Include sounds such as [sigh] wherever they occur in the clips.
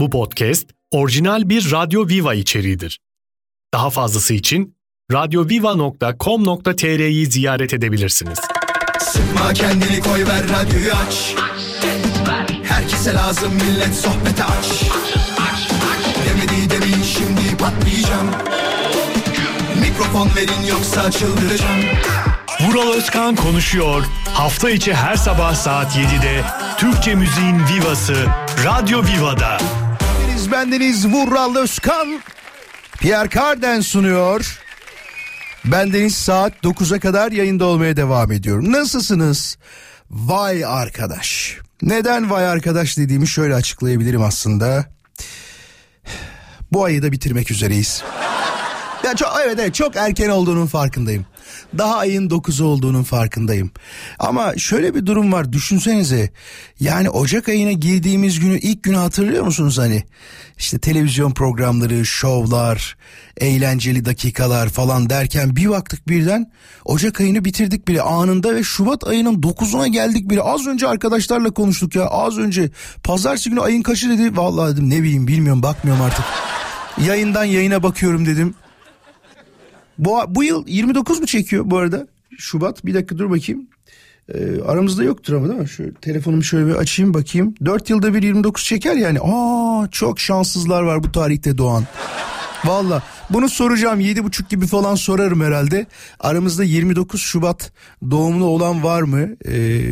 Bu podcast orijinal bir Radyo Viva içeriğidir. Daha fazlası için radyoviva.com.tr'yi ziyaret edebilirsiniz. Sıkma kendini koy ver radyoyu aç Herkese lazım millet sohbete aç Demedi demin şimdi patlayacağım Mikrofon verin yoksa çıldıracağım Vural Özkan konuşuyor. Hafta içi her sabah saat 7'de Türkçe müziğin vivası Radyo Viva'da. Bendeniz bendeniz Vural Özkan Pierre Carden sunuyor. Bendeniz saat 9'a kadar yayında olmaya devam ediyorum. Nasılsınız? Vay arkadaş. Neden vay arkadaş dediğimi şöyle açıklayabilirim aslında. Bu ayı da bitirmek üzereyiz. Ya çok, evet evet çok erken olduğunun farkındayım. Daha ayın 9'u olduğunun farkındayım. Ama şöyle bir durum var düşünsenize. Yani Ocak ayına girdiğimiz günü ilk günü hatırlıyor musunuz hani? İşte televizyon programları, şovlar, eğlenceli dakikalar falan derken bir baktık birden Ocak ayını bitirdik bile anında ve Şubat ayının 9'una geldik bile. Az önce arkadaşlarla konuştuk ya az önce. Pazartesi günü ayın kaçı dedi. Vallahi dedim ne bileyim bilmiyorum bakmıyorum artık. Yayından yayına bakıyorum dedim. Bu, bu yıl 29 mu çekiyor bu arada? Şubat bir dakika dur bakayım. Ee, aramızda yoktur ama değil mi? Şöyle telefonumu şöyle bir açayım bakayım. 4 yılda bir 29 çeker yani. Aa çok şanssızlar var bu tarihte doğan. Valla bunu soracağım yedi buçuk gibi falan sorarım herhalde. Aramızda 29 Şubat doğumlu olan var mı? Ee,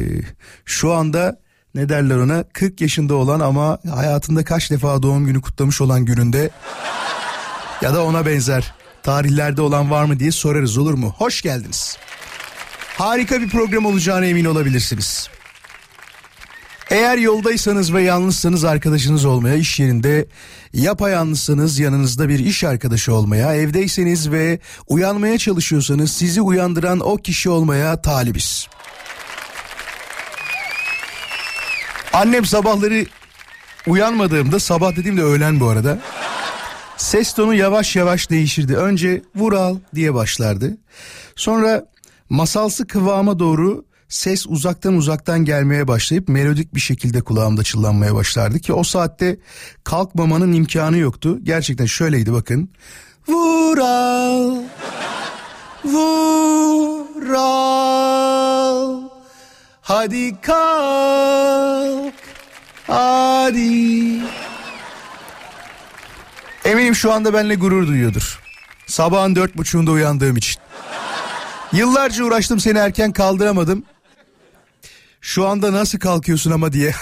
şu anda ne derler ona 40 yaşında olan ama hayatında kaç defa doğum günü kutlamış olan gününde ya da ona benzer tarihlerde olan var mı diye sorarız olur mu? Hoş geldiniz. Harika bir program olacağına emin olabilirsiniz. Eğer yoldaysanız ve yalnızsanız arkadaşınız olmaya, iş yerinde yapayalnızsanız yanınızda bir iş arkadaşı olmaya, evdeyseniz ve uyanmaya çalışıyorsanız sizi uyandıran o kişi olmaya talibiz. Annem sabahları uyanmadığımda sabah dediğimde öğlen bu arada. Ses tonu yavaş yavaş değişirdi. Önce Vural diye başlardı. Sonra masalsı kıvama doğru ses uzaktan uzaktan gelmeye başlayıp melodik bir şekilde kulağımda çınlanmaya başlardı ki o saatte kalkmamanın imkanı yoktu. Gerçekten şöyleydi bakın. Vural Vural Hadi kalk Hadi Eminim şu anda benimle gurur duyuyordur. Sabahın dört buçuğunda uyandığım için. Yıllarca uğraştım seni erken kaldıramadım. Şu anda nasıl kalkıyorsun ama diye.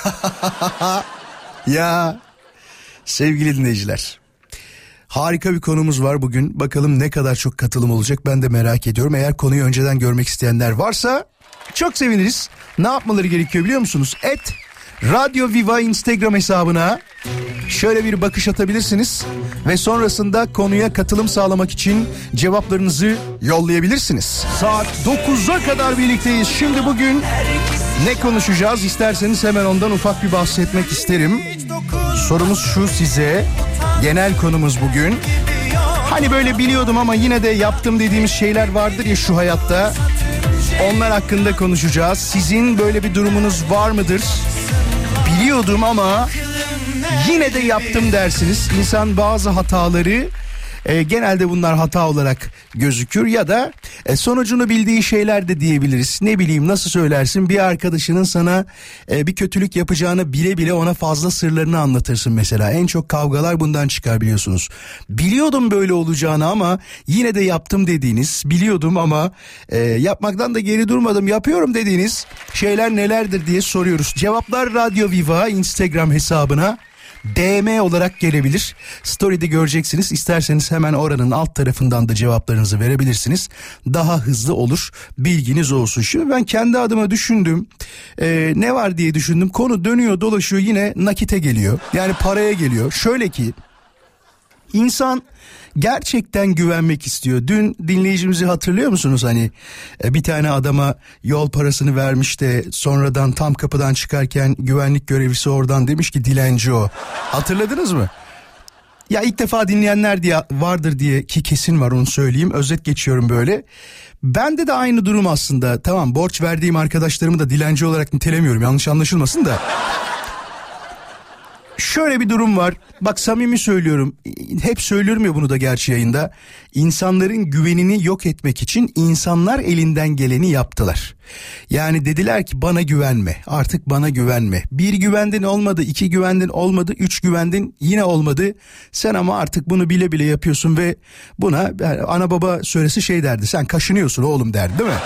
[laughs] ya sevgili dinleyiciler. Harika bir konumuz var bugün. Bakalım ne kadar çok katılım olacak ben de merak ediyorum. Eğer konuyu önceden görmek isteyenler varsa çok seviniriz. Ne yapmaları gerekiyor biliyor musunuz? Et Radyo Viva Instagram hesabına şöyle bir bakış atabilirsiniz ve sonrasında konuya katılım sağlamak için cevaplarınızı yollayabilirsiniz. Saat 9'a kadar birlikteyiz. Şimdi bugün ne konuşacağız isterseniz hemen ondan ufak bir bahsetmek isterim. Sorumuz şu size. Genel konumuz bugün. Hani böyle biliyordum ama yine de yaptım dediğimiz şeyler vardır ya şu hayatta. Onlar hakkında konuşacağız. Sizin böyle bir durumunuz var mıdır? Biliyordum ama yine de yaptım dersiniz. İnsan bazı hataları e, genelde bunlar hata olarak gözükür ya da e, sonucunu bildiği şeyler de diyebiliriz. Ne bileyim nasıl söylersin bir arkadaşının sana e, bir kötülük yapacağını bile bile ona fazla sırlarını anlatırsın mesela. En çok kavgalar bundan çıkar biliyorsunuz. Biliyordum böyle olacağını ama yine de yaptım dediğiniz biliyordum ama e, yapmaktan da geri durmadım yapıyorum dediğiniz şeyler nelerdir diye soruyoruz. Cevaplar Radyo Viva Instagram hesabına DM olarak gelebilir. Story'de göreceksiniz. İsterseniz hemen oranın alt tarafından da cevaplarınızı verebilirsiniz. Daha hızlı olur. Bilginiz olsun. Şimdi ben kendi adıma düşündüm. Ee, ne var diye düşündüm. Konu dönüyor dolaşıyor yine nakite geliyor. Yani paraya geliyor. Şöyle ki insan gerçekten güvenmek istiyor. Dün dinleyicimizi hatırlıyor musunuz hani e, bir tane adama yol parasını vermiş de sonradan tam kapıdan çıkarken güvenlik görevlisi oradan demiş ki dilenci o. Hatırladınız mı? Ya ilk defa dinleyenler diye vardır diye ki kesin var onu söyleyeyim. Özet geçiyorum böyle. Bende de aynı durum aslında. Tamam borç verdiğim arkadaşlarımı da dilenci olarak nitelemiyorum. Yanlış anlaşılmasın da. Şöyle bir durum var. Bak samimi söylüyorum. Hep söylüyorum ya bunu da gerçi yayında. İnsanların güvenini yok etmek için insanlar elinden geleni yaptılar. Yani dediler ki bana güvenme. Artık bana güvenme. Bir güvendin olmadı, iki güvendin olmadı, üç güvendin yine olmadı. Sen ama artık bunu bile bile yapıyorsun ve buna ana baba söylesi şey derdi. Sen kaşınıyorsun oğlum derdi değil mi?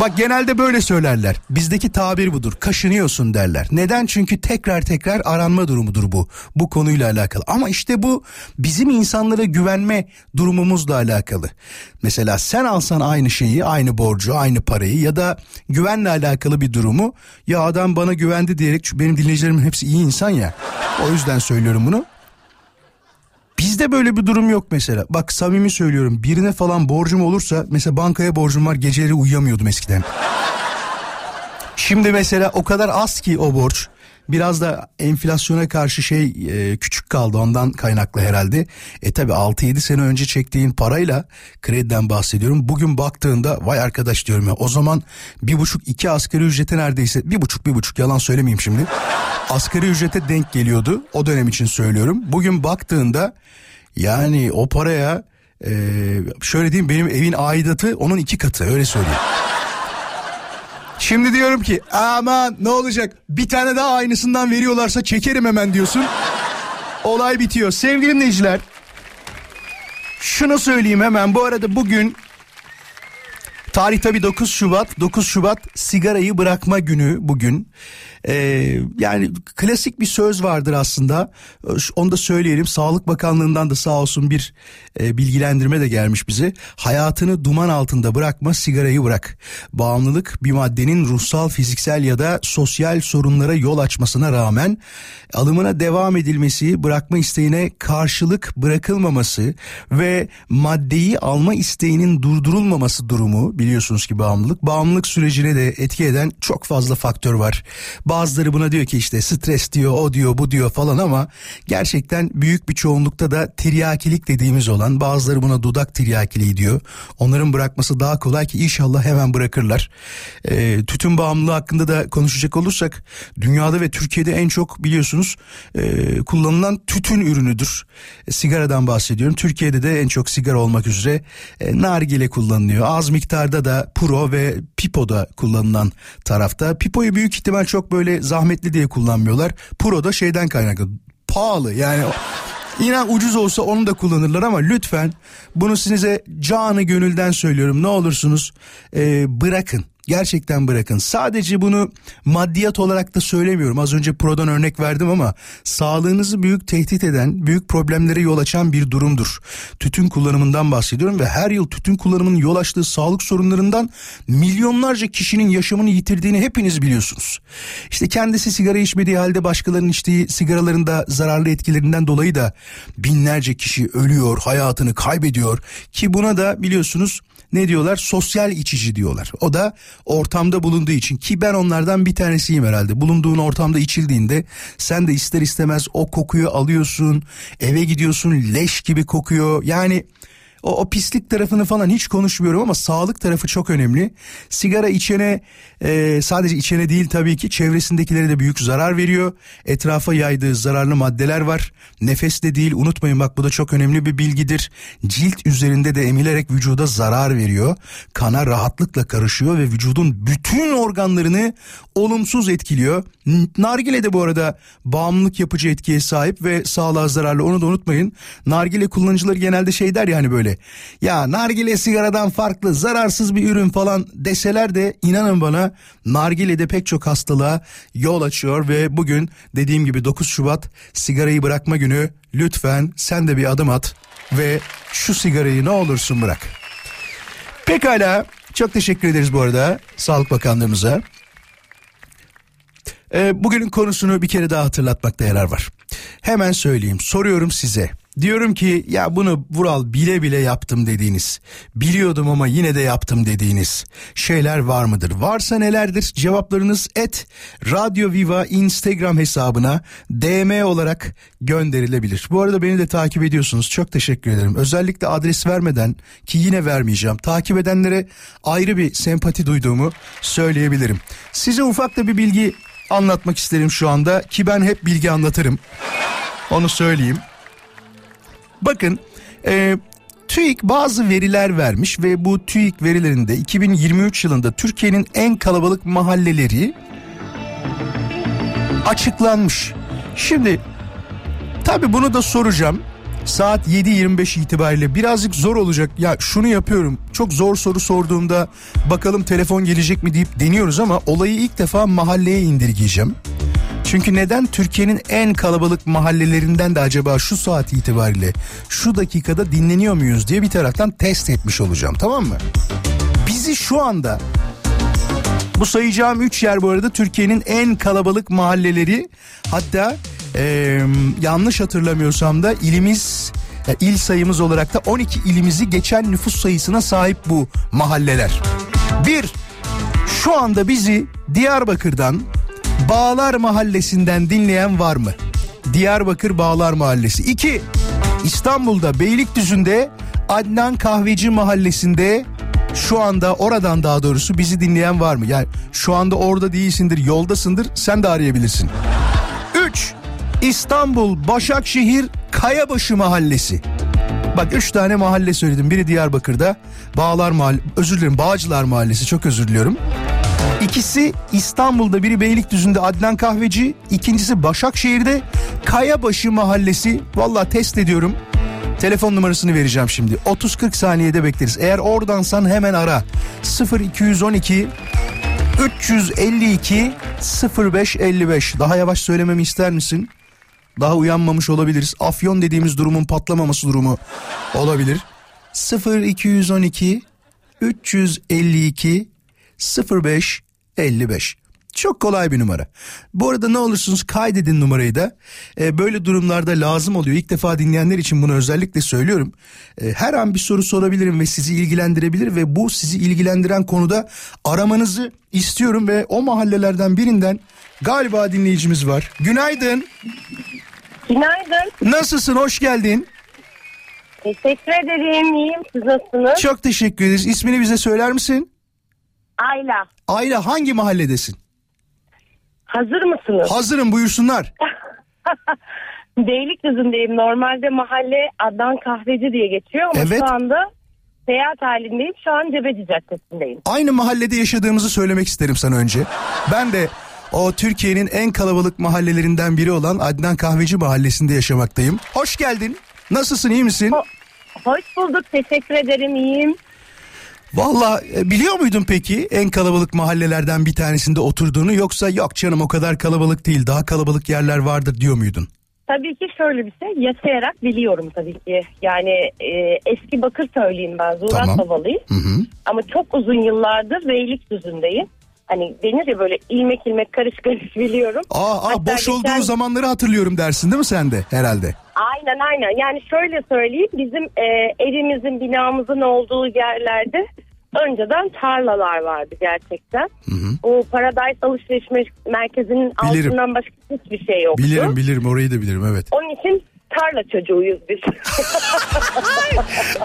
Bak genelde böyle söylerler. Bizdeki tabir budur. Kaşınıyorsun derler. Neden? Çünkü tekrar tekrar aranma durumudur bu. Bu konuyla alakalı. Ama işte bu bizim insanlara güvenme durumumuzla alakalı. Mesela sen alsan aynı şeyi, aynı borcu, aynı parayı ya da güvenle alakalı bir durumu ya adam bana güvendi diyerek benim dinleyicilerimin hepsi iyi insan ya. O yüzden söylüyorum bunu. Bizde böyle bir durum yok mesela. Bak samimi söylüyorum birine falan borcum olursa mesela bankaya borcum var geceleri uyuyamıyordum eskiden. Şimdi mesela o kadar az ki o borç. Biraz da enflasyona karşı şey e, küçük kaldı ondan kaynaklı herhalde. E tabi 6-7 sene önce çektiğin parayla krediden bahsediyorum. Bugün baktığında vay arkadaş diyorum ya o zaman bir buçuk iki asgari ücrete neredeyse bir buçuk bir buçuk yalan söylemeyeyim şimdi. Asgari ücrete denk geliyordu o dönem için söylüyorum. Bugün baktığında yani o paraya e, şöyle diyeyim benim evin aidatı onun iki katı öyle söyleyeyim. Şimdi diyorum ki aman ne olacak bir tane daha aynısından veriyorlarsa çekerim hemen diyorsun. Olay bitiyor. Sevgili dinleyiciler şunu söyleyeyim hemen bu arada bugün tarih tabi 9 Şubat 9 Şubat sigarayı bırakma günü bugün. Ee, yani klasik bir söz vardır aslında. Onu da söyleyelim. Sağlık Bakanlığı'ndan da sağ olsun bir e, bilgilendirme de gelmiş bize. Hayatını duman altında bırakma, sigarayı bırak. Bağımlılık bir maddenin ruhsal, fiziksel ya da sosyal sorunlara yol açmasına rağmen alımına devam edilmesi, bırakma isteğine karşılık bırakılmaması ve maddeyi alma isteğinin durdurulmaması durumu biliyorsunuz ki bağımlılık. Bağımlılık sürecine de etki eden çok fazla faktör var. Bazıları buna diyor ki işte stres diyor, o diyor, bu diyor falan ama gerçekten büyük bir çoğunlukta da tiryakilik dediğimiz olan bazıları buna dudak tiryakiliği diyor. Onların bırakması daha kolay ki inşallah hemen bırakırlar. E, tütün bağımlılığı hakkında da konuşacak olursak dünyada ve Türkiye'de en çok biliyorsunuz e, kullanılan tütün ürünüdür. E, sigaradan bahsediyorum. Türkiye'de de en çok sigara olmak üzere e, nargile kullanılıyor. Az miktarda da puro ve pipo da kullanılan tarafta. Pipoyu büyük ihtimal çok böyle böyle zahmetli diye kullanmıyorlar. Pro da şeyden kaynaklı pahalı yani İnan ucuz olsa onu da kullanırlar ama lütfen bunu size canı gönülden söylüyorum ne olursunuz e, bırakın. Gerçekten bırakın. Sadece bunu maddiyat olarak da söylemiyorum. Az önce Pro'dan örnek verdim ama sağlığınızı büyük tehdit eden, büyük problemlere yol açan bir durumdur. Tütün kullanımından bahsediyorum ve her yıl tütün kullanımının yol açtığı sağlık sorunlarından milyonlarca kişinin yaşamını yitirdiğini hepiniz biliyorsunuz. İşte kendisi sigara içmediği halde başkalarının içtiği sigaraların da zararlı etkilerinden dolayı da binlerce kişi ölüyor, hayatını kaybediyor ki buna da biliyorsunuz ne diyorlar? Sosyal içici diyorlar. O da ortamda bulunduğu için ki ben onlardan bir tanesiyim herhalde. Bulunduğun ortamda içildiğinde sen de ister istemez o kokuyu alıyorsun. Eve gidiyorsun leş gibi kokuyor. Yani o, o pislik tarafını falan hiç konuşmuyorum ama sağlık tarafı çok önemli. Sigara içene e, sadece içene değil tabii ki çevresindekilere de büyük zarar veriyor. Etrafa yaydığı zararlı maddeler var. Nefes de değil unutmayın bak bu da çok önemli bir bilgidir. Cilt üzerinde de emilerek vücuda zarar veriyor. Kana rahatlıkla karışıyor ve vücudun bütün organlarını olumsuz etkiliyor. Nargile de bu arada bağımlılık yapıcı etkiye sahip ve sağlığa zararlı onu da unutmayın. Nargile kullanıcıları genelde şey der yani böyle ya nargile sigaradan farklı zararsız bir ürün falan deseler de inanın bana nargile de pek çok hastalığa yol açıyor ve bugün dediğim gibi 9 Şubat sigarayı bırakma günü lütfen sen de bir adım at ve şu sigarayı ne olursun bırak. Pekala çok teşekkür ederiz bu arada Sağlık Bakanlığımıza. Ee, bugünün konusunu bir kere daha hatırlatmakta yarar var. Hemen söyleyeyim soruyorum size. Diyorum ki ya bunu Vural bile bile yaptım dediğiniz, biliyordum ama yine de yaptım dediğiniz şeyler var mıdır? Varsa nelerdir? Cevaplarınız et Radyo Viva Instagram hesabına DM olarak gönderilebilir. Bu arada beni de takip ediyorsunuz. Çok teşekkür ederim. Özellikle adres vermeden ki yine vermeyeceğim. Takip edenlere ayrı bir sempati duyduğumu söyleyebilirim. Size ufak da bir bilgi anlatmak isterim şu anda ki ben hep bilgi anlatırım. Onu söyleyeyim. Bakın e, TÜİK bazı veriler vermiş ve bu TÜİK verilerinde 2023 yılında Türkiye'nin en kalabalık mahalleleri açıklanmış. Şimdi tabi bunu da soracağım. Saat 7.25 itibariyle birazcık zor olacak. Ya şunu yapıyorum. Çok zor soru sorduğumda bakalım telefon gelecek mi deyip deniyoruz ama olayı ilk defa mahalleye indirgeyeceğim. Çünkü neden Türkiye'nin en kalabalık mahallelerinden de acaba şu saat itibariyle şu dakikada dinleniyor muyuz diye bir taraftan test etmiş olacağım tamam mı? Bizi şu anda bu sayacağım 3 yer bu arada Türkiye'nin en kalabalık mahalleleri hatta ee, yanlış hatırlamıyorsam da ilimiz yani il sayımız olarak da 12 ilimizi geçen nüfus sayısına sahip bu mahalleler. Bir, şu anda bizi Diyarbakır'dan Bağlar Mahallesi'nden dinleyen var mı? Diyarbakır Bağlar Mahallesi. İki, İstanbul'da Beylikdüzü'nde Adnan Kahveci Mahallesi'nde şu anda oradan daha doğrusu bizi dinleyen var mı? Yani şu anda orada değilsindir, yoldasındır, sen de arayabilirsin. 3. İstanbul Başakşehir Kayabaşı Mahallesi. Bak üç tane mahalle söyledim. Biri Diyarbakır'da. Bağlar Mahalle, özür dilerim Bağcılar Mahallesi çok özür diliyorum. İkisi İstanbul'da biri Beylikdüzü'nde Adnan Kahveci. ikincisi Başakşehir'de Kayabaşı Mahallesi. Valla test ediyorum. Telefon numarasını vereceğim şimdi. 30-40 saniyede bekleriz. Eğer oradansan hemen ara. 0212 352 0555. Daha yavaş söylememi ister misin? Daha uyanmamış olabiliriz. Afyon dediğimiz durumun patlamaması durumu olabilir. 0212 352 0555. Çok kolay bir numara. Bu arada ne olursunuz kaydedin numarayı da. Ee, böyle durumlarda lazım oluyor. İlk defa dinleyenler için bunu özellikle söylüyorum. Ee, her an bir soru sorabilirim ve sizi ilgilendirebilir ve bu sizi ilgilendiren konuda aramanızı istiyorum ve o mahallelerden birinden galiba dinleyicimiz var. Günaydın. Günaydın. Nasılsın? Hoş geldin. Teşekkür ederim. İyiyim. Siz nasılsınız? Çok teşekkür ederiz. İsmini bize söyler misin? Ayla. Ayla hangi mahalledesin? Hazır mısınız? Hazırım buyursunlar. [laughs] Beylikdüzü'ndeyim. Normalde mahalle Adnan Kahveci diye geçiyor ama Evet. şu anda seyahat halindeyim. Şu an Cebeci Caddesi'ndeyim. Aynı mahallede yaşadığımızı söylemek isterim sana önce. Ben de o Türkiye'nin en kalabalık mahallelerinden biri olan Adnan Kahveci mahallesinde yaşamaktayım. Hoş geldin. Nasılsın iyi misin? Ho- Hoş bulduk. Teşekkür ederim. İyiyim. Valla e, biliyor muydun peki en kalabalık mahallelerden bir tanesinde oturduğunu yoksa yok canım o kadar kalabalık değil daha kalabalık yerler vardır diyor muydun? Tabii ki şöyle bir şey. Yaşayarak biliyorum tabii ki. Yani e, eski Bakırköylüyüm ben. Zurat Tamam. Babalıyım. Hı hı. Ama çok uzun yıllardır Beylikdüzü'ndeyim. Hani denir ya böyle ilmek ilmek karış karış [laughs] biliyorum. Aa, aa Hatta boş geçen- olduğu zamanları hatırlıyorum dersin değil mi sen de herhalde? Aynen aynen. Yani şöyle söyleyeyim bizim e, evimizin binamızın olduğu yerlerde önceden tarlalar vardı gerçekten. O Paradise Alışveriş Mer- Merkezi'nin Bilirim. altından başka hiçbir şey yoktu. Bilirim bilirim orayı da bilirim evet. Onun için tarla çocuğuyuz biz. [laughs]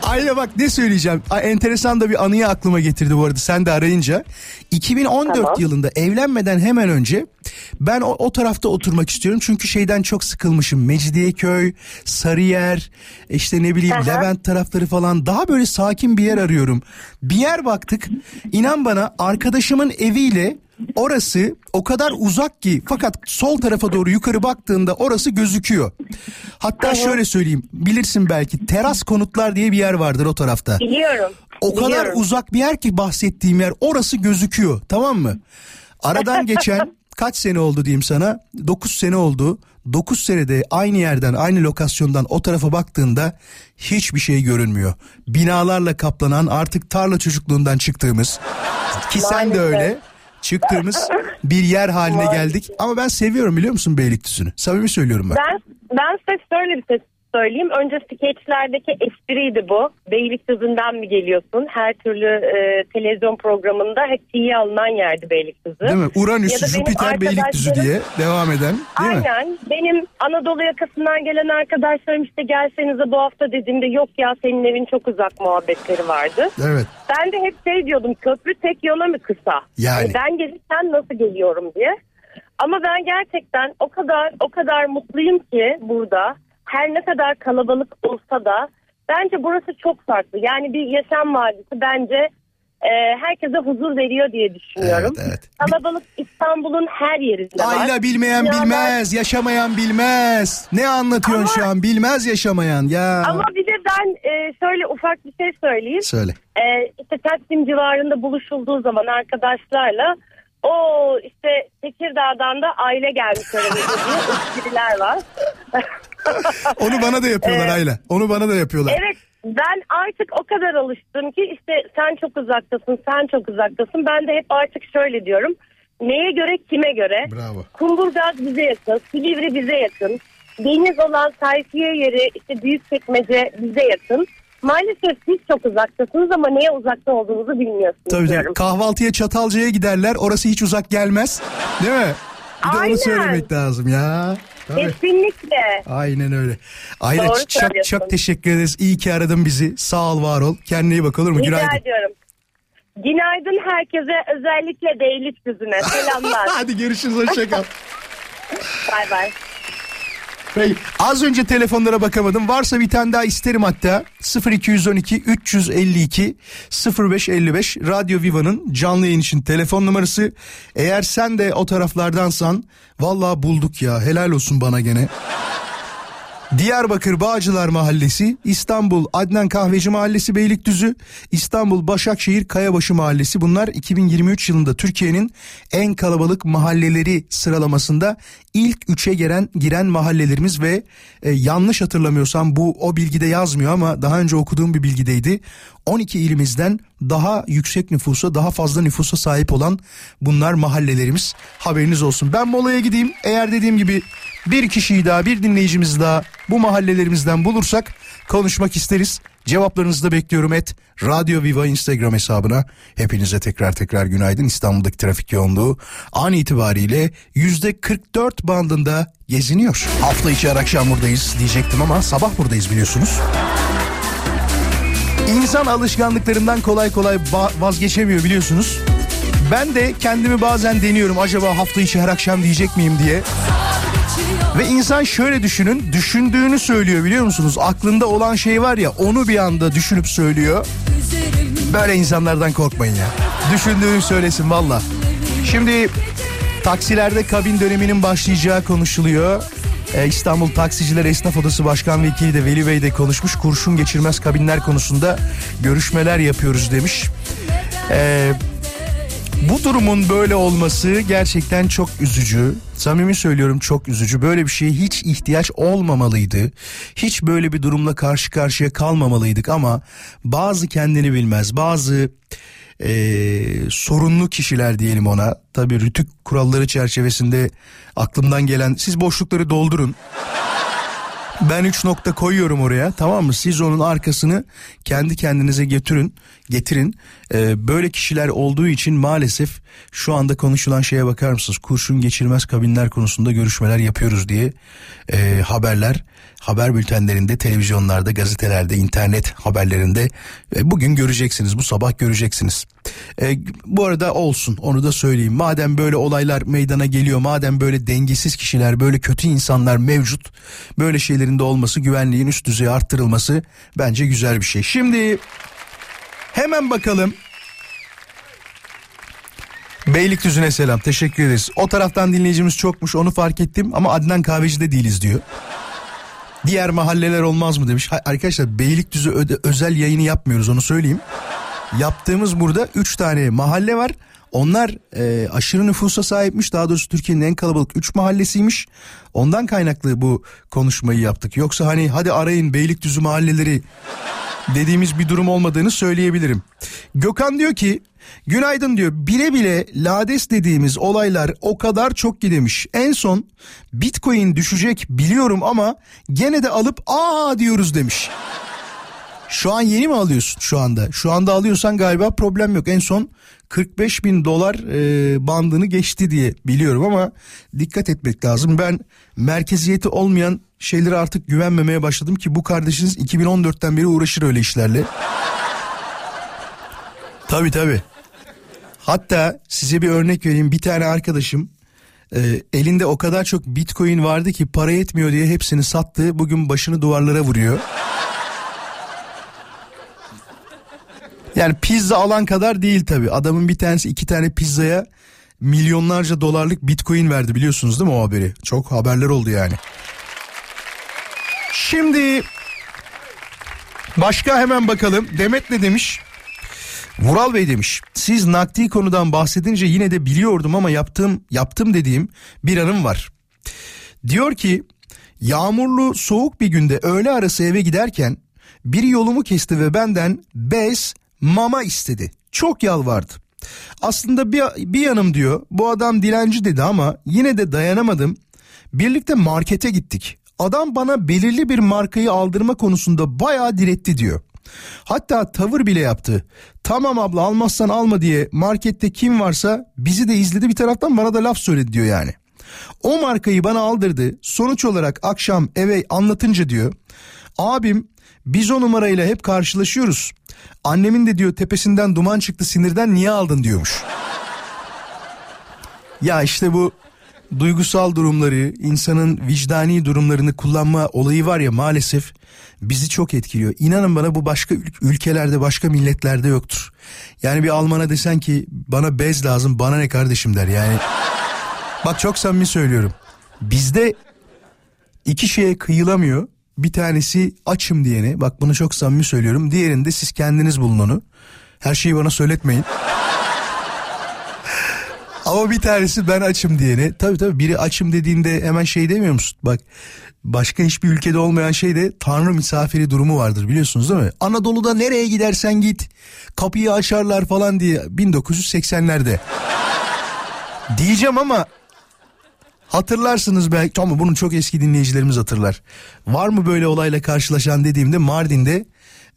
Aynen bak ne söyleyeceğim. Enteresan da bir anıyı aklıma getirdi bu arada sen de arayınca. 2014 Tamam. yılında evlenmeden hemen önce ben o, o tarafta oturmak istiyorum. Çünkü şeyden çok sıkılmışım. Mecidiyeköy, Sarıyer, işte ne bileyim Aha. Levent tarafları falan. Daha böyle sakin bir yer arıyorum. Bir yer baktık. İnan bana arkadaşımın eviyle Orası o kadar uzak ki fakat sol tarafa doğru yukarı baktığında orası gözüküyor. Hatta şöyle söyleyeyim bilirsin belki teras konutlar diye bir yer vardır o tarafta. Biliyorum. O kadar Biliyorum. uzak bir yer ki bahsettiğim yer orası gözüküyor tamam mı? Aradan geçen [laughs] kaç sene oldu diyeyim sana 9 sene oldu. 9 senede aynı yerden aynı lokasyondan o tarafa baktığında hiçbir şey görünmüyor. Binalarla kaplanan artık tarla çocukluğundan çıktığımız ki sen de öyle çıktığımız bir yer haline geldik. Ama ben seviyorum biliyor musun Beylikdüzü'nü? Samimi söylüyorum ben. Ben, ben size şöyle bir şey söyleyeyim. Önce skeçlerdeki espriydi bu. Beylikdüzü'nden mi geliyorsun? Her türlü e, televizyon programında hep tiye alınan yerdi Beylikdüzü. Değil mi? Uranüs, Jüpiter, Beylikdüzü arkadaşlarım- diye devam eden değil mi? Aynen. Benim Anadolu yakasından gelen arkadaşlarım işte gelsenize bu hafta dediğimde yok ya senin evin çok uzak muhabbetleri vardı. Evet. Ben de hep şey diyordum köprü tek yana mı kısa? Yani. Hani ben gelirken nasıl geliyorum diye. Ama ben gerçekten o kadar o kadar mutluyum ki burada. Her ne kadar kalabalık olsa da bence burası çok farklı. Yani bir yaşam vadisi bence e, herkese huzur veriyor diye düşünüyorum. Evet, evet. Kalabalık İstanbul'un her yerinde var. Ayla bilmeyen bilmez, yaşamayan bilmez. Ne anlatıyorsun Ama- şu an? Bilmez yaşamayan ya. Ama bir de ben e, şöyle ufak bir şey söyleyeyim. Söyle. e, işte Taksim civarında buluşulduğu zaman arkadaşlarla o işte Tekirdağ'dan da aile gelmiş aramızda diye [laughs] var. [laughs] Onu bana da yapıyorlar Evet. Ayla. Onu bana da yapıyorlar. evet ben artık o kadar alıştım ki işte sen çok uzaktasın sen çok uzaktasın. Ben de hep artık şöyle diyorum. Neye göre kime göre? Bravo. Kumburgaz bize yakın, Silivri bize yakın. Deniz olan Sayfiye yeri işte Büyükçekmece bize yakın. Maalesef siz çok uzaktasınız ama neye uzakta olduğunuzu bilmiyorsunuz Tabii diyorum. Kahvaltıya Çatalca'ya giderler. Orası hiç uzak gelmez. Değil mi? Bir de Aynen. onu söylemek lazım ya. Tabii. Kesinlikle. Aynen öyle. Ayla Doğru çok, çok teşekkür ederiz. İyi ki aradın bizi. Sağ ol var ol. Kendine iyi bak olur mu? Rica Günaydın. ediyorum. Günaydın herkese özellikle Beylikdüzü'ne selamlar. [laughs] Hadi görüşürüz hoşçakal. bay bay. Peki. Az önce telefonlara bakamadım. Varsa bir tane daha isterim hatta. 0212 352 0555 Radyo Viva'nın canlı yayın için telefon numarası. Eğer sen de o taraflardansan vallahi bulduk ya. Helal olsun bana gene. Diyarbakır Bağcılar Mahallesi, İstanbul Adnan Kahveci Mahallesi Beylikdüzü, İstanbul Başakşehir Kayabaşı Mahallesi bunlar 2023 yılında Türkiye'nin en kalabalık mahalleleri sıralamasında ilk üçe giren giren mahallelerimiz ve e, yanlış hatırlamıyorsam bu o bilgide yazmıyor ama daha önce okuduğum bir bilgideydi. 12 ilimizden daha yüksek nüfusa daha fazla nüfusa sahip olan bunlar mahallelerimiz haberiniz olsun. Ben molaya gideyim eğer dediğim gibi bir kişiyi daha bir dinleyicimiz daha bu mahallelerimizden bulursak konuşmak isteriz. Cevaplarınızı da bekliyorum et Radyo Viva Instagram hesabına. Hepinize tekrar tekrar günaydın. İstanbul'daki trafik yoğunluğu an itibariyle yüzde 44 bandında geziniyor. Hafta içi akşam buradayız diyecektim ama sabah buradayız biliyorsunuz. İnsan alışkanlıklarından kolay kolay vazgeçemiyor biliyorsunuz. Ben de kendimi bazen deniyorum acaba hafta içi her akşam diyecek miyim diye. Ve insan şöyle düşünün düşündüğünü söylüyor biliyor musunuz? Aklında olan şey var ya onu bir anda düşünüp söylüyor. Böyle insanlardan korkmayın ya. Düşündüğünü söylesin valla. Şimdi taksilerde kabin döneminin başlayacağı konuşuluyor. Ee, İstanbul Taksiciler Esnaf Odası Başkan Vekili de Veli Bey de konuşmuş. Kurşun geçirmez kabinler konusunda görüşmeler yapıyoruz demiş. Ee, bu durumun böyle olması gerçekten çok üzücü. Samimi söylüyorum çok üzücü. Böyle bir şeye hiç ihtiyaç olmamalıydı. Hiç böyle bir durumla karşı karşıya kalmamalıydık ama bazı kendini bilmez, bazı eee, sorunlu kişiler diyelim ona. Tabii rütük kuralları çerçevesinde aklımdan gelen siz boşlukları doldurun. Ben 3 nokta koyuyorum oraya tamam mı? Siz onun arkasını kendi kendinize getirin. Getirin. Ee, böyle kişiler olduğu için maalesef şu anda konuşulan şeye bakar mısınız? Kurşun geçirmez kabinler konusunda görüşmeler yapıyoruz diye e, haberler haber bültenlerinde, televizyonlarda, gazetelerde, internet haberlerinde e, bugün göreceksiniz. Bu sabah göreceksiniz. E, bu arada olsun onu da söyleyeyim. Madem böyle olaylar meydana geliyor, madem böyle dengesiz kişiler, böyle kötü insanlar mevcut, böyle şeylerin de olması, güvenliğin üst düzeye arttırılması bence güzel bir şey. Şimdi hemen bakalım. Beylikdüzü'ne selam teşekkür ederiz. O taraftan dinleyicimiz çokmuş onu fark ettim ama Adnan Kahveci'de değiliz diyor. Diğer mahalleler olmaz mı demiş. Arkadaşlar Beylikdüzü öde, özel yayını yapmıyoruz onu söyleyeyim. Yaptığımız burada 3 tane mahalle var. Onlar e, aşırı nüfusa sahipmiş. Daha doğrusu Türkiye'nin en kalabalık 3 mahallesiymiş. Ondan kaynaklı bu konuşmayı yaptık. Yoksa hani hadi arayın Beylikdüzü mahalleleri dediğimiz bir durum olmadığını söyleyebilirim. Gökhan diyor ki günaydın diyor bile bile lades dediğimiz olaylar o kadar çok gidemiş. En son bitcoin düşecek biliyorum ama gene de alıp aa diyoruz demiş. Şu an yeni mi alıyorsun şu anda? Şu anda alıyorsan galiba problem yok. En son 45 bin dolar e, bandını geçti diye biliyorum ama dikkat etmek lazım. Ben merkeziyeti olmayan şeylere artık güvenmemeye başladım ki bu kardeşiniz 2014'ten beri uğraşır öyle işlerle. [laughs] tabii tabii. Hatta size bir örnek vereyim. Bir tane arkadaşım e, elinde o kadar çok bitcoin vardı ki para yetmiyor diye hepsini sattı. Bugün başını duvarlara vuruyor. Yani pizza alan kadar değil tabi. Adamın bir tanesi iki tane pizzaya milyonlarca dolarlık bitcoin verdi biliyorsunuz değil mi o haberi? Çok haberler oldu yani. Şimdi başka hemen bakalım. Demet ne demiş? Vural Bey demiş. Siz nakdi konudan bahsedince yine de biliyordum ama yaptığım yaptım dediğim bir anım var. Diyor ki yağmurlu soğuk bir günde öğle arası eve giderken biri yolumu kesti ve benden bez mama istedi. Çok yalvardı. Aslında bir, bir yanım diyor bu adam dilenci dedi ama yine de dayanamadım. Birlikte markete gittik. Adam bana belirli bir markayı aldırma konusunda bayağı diretti diyor. Hatta tavır bile yaptı. Tamam abla almazsan alma diye markette kim varsa bizi de izledi bir taraftan bana da laf söyledi diyor yani. O markayı bana aldırdı. Sonuç olarak akşam eve anlatınca diyor. Abim biz o numarayla hep karşılaşıyoruz. Annemin de diyor tepesinden duman çıktı sinirden niye aldın diyormuş. ya işte bu duygusal durumları, insanın vicdani durumlarını kullanma olayı var ya maalesef bizi çok etkiliyor. İnanın bana bu başka ülkelerde, başka milletlerde yoktur. Yani bir Alman'a desen ki bana bez lazım, bana ne kardeşim der. Yani bak çok samimi söylüyorum. Bizde iki şeye kıyılamıyor. Bir tanesi açım diyene. Bak bunu çok samimi söylüyorum. Diğerinde siz kendiniz bulun onu. Her şeyi bana söyletmeyin. [laughs] Ama bir tanesi ben açım diyene. Tabii tabii biri açım dediğinde hemen şey demiyor musun? Bak başka hiçbir ülkede olmayan şey de tanrı misafiri durumu vardır biliyorsunuz değil mi? Anadolu'da nereye gidersen git kapıyı açarlar falan diye 1980'lerde. [laughs] Diyeceğim ama Hatırlarsınız belki ama bunu çok eski dinleyicilerimiz hatırlar. Var mı böyle olayla karşılaşan dediğimde Mardin'de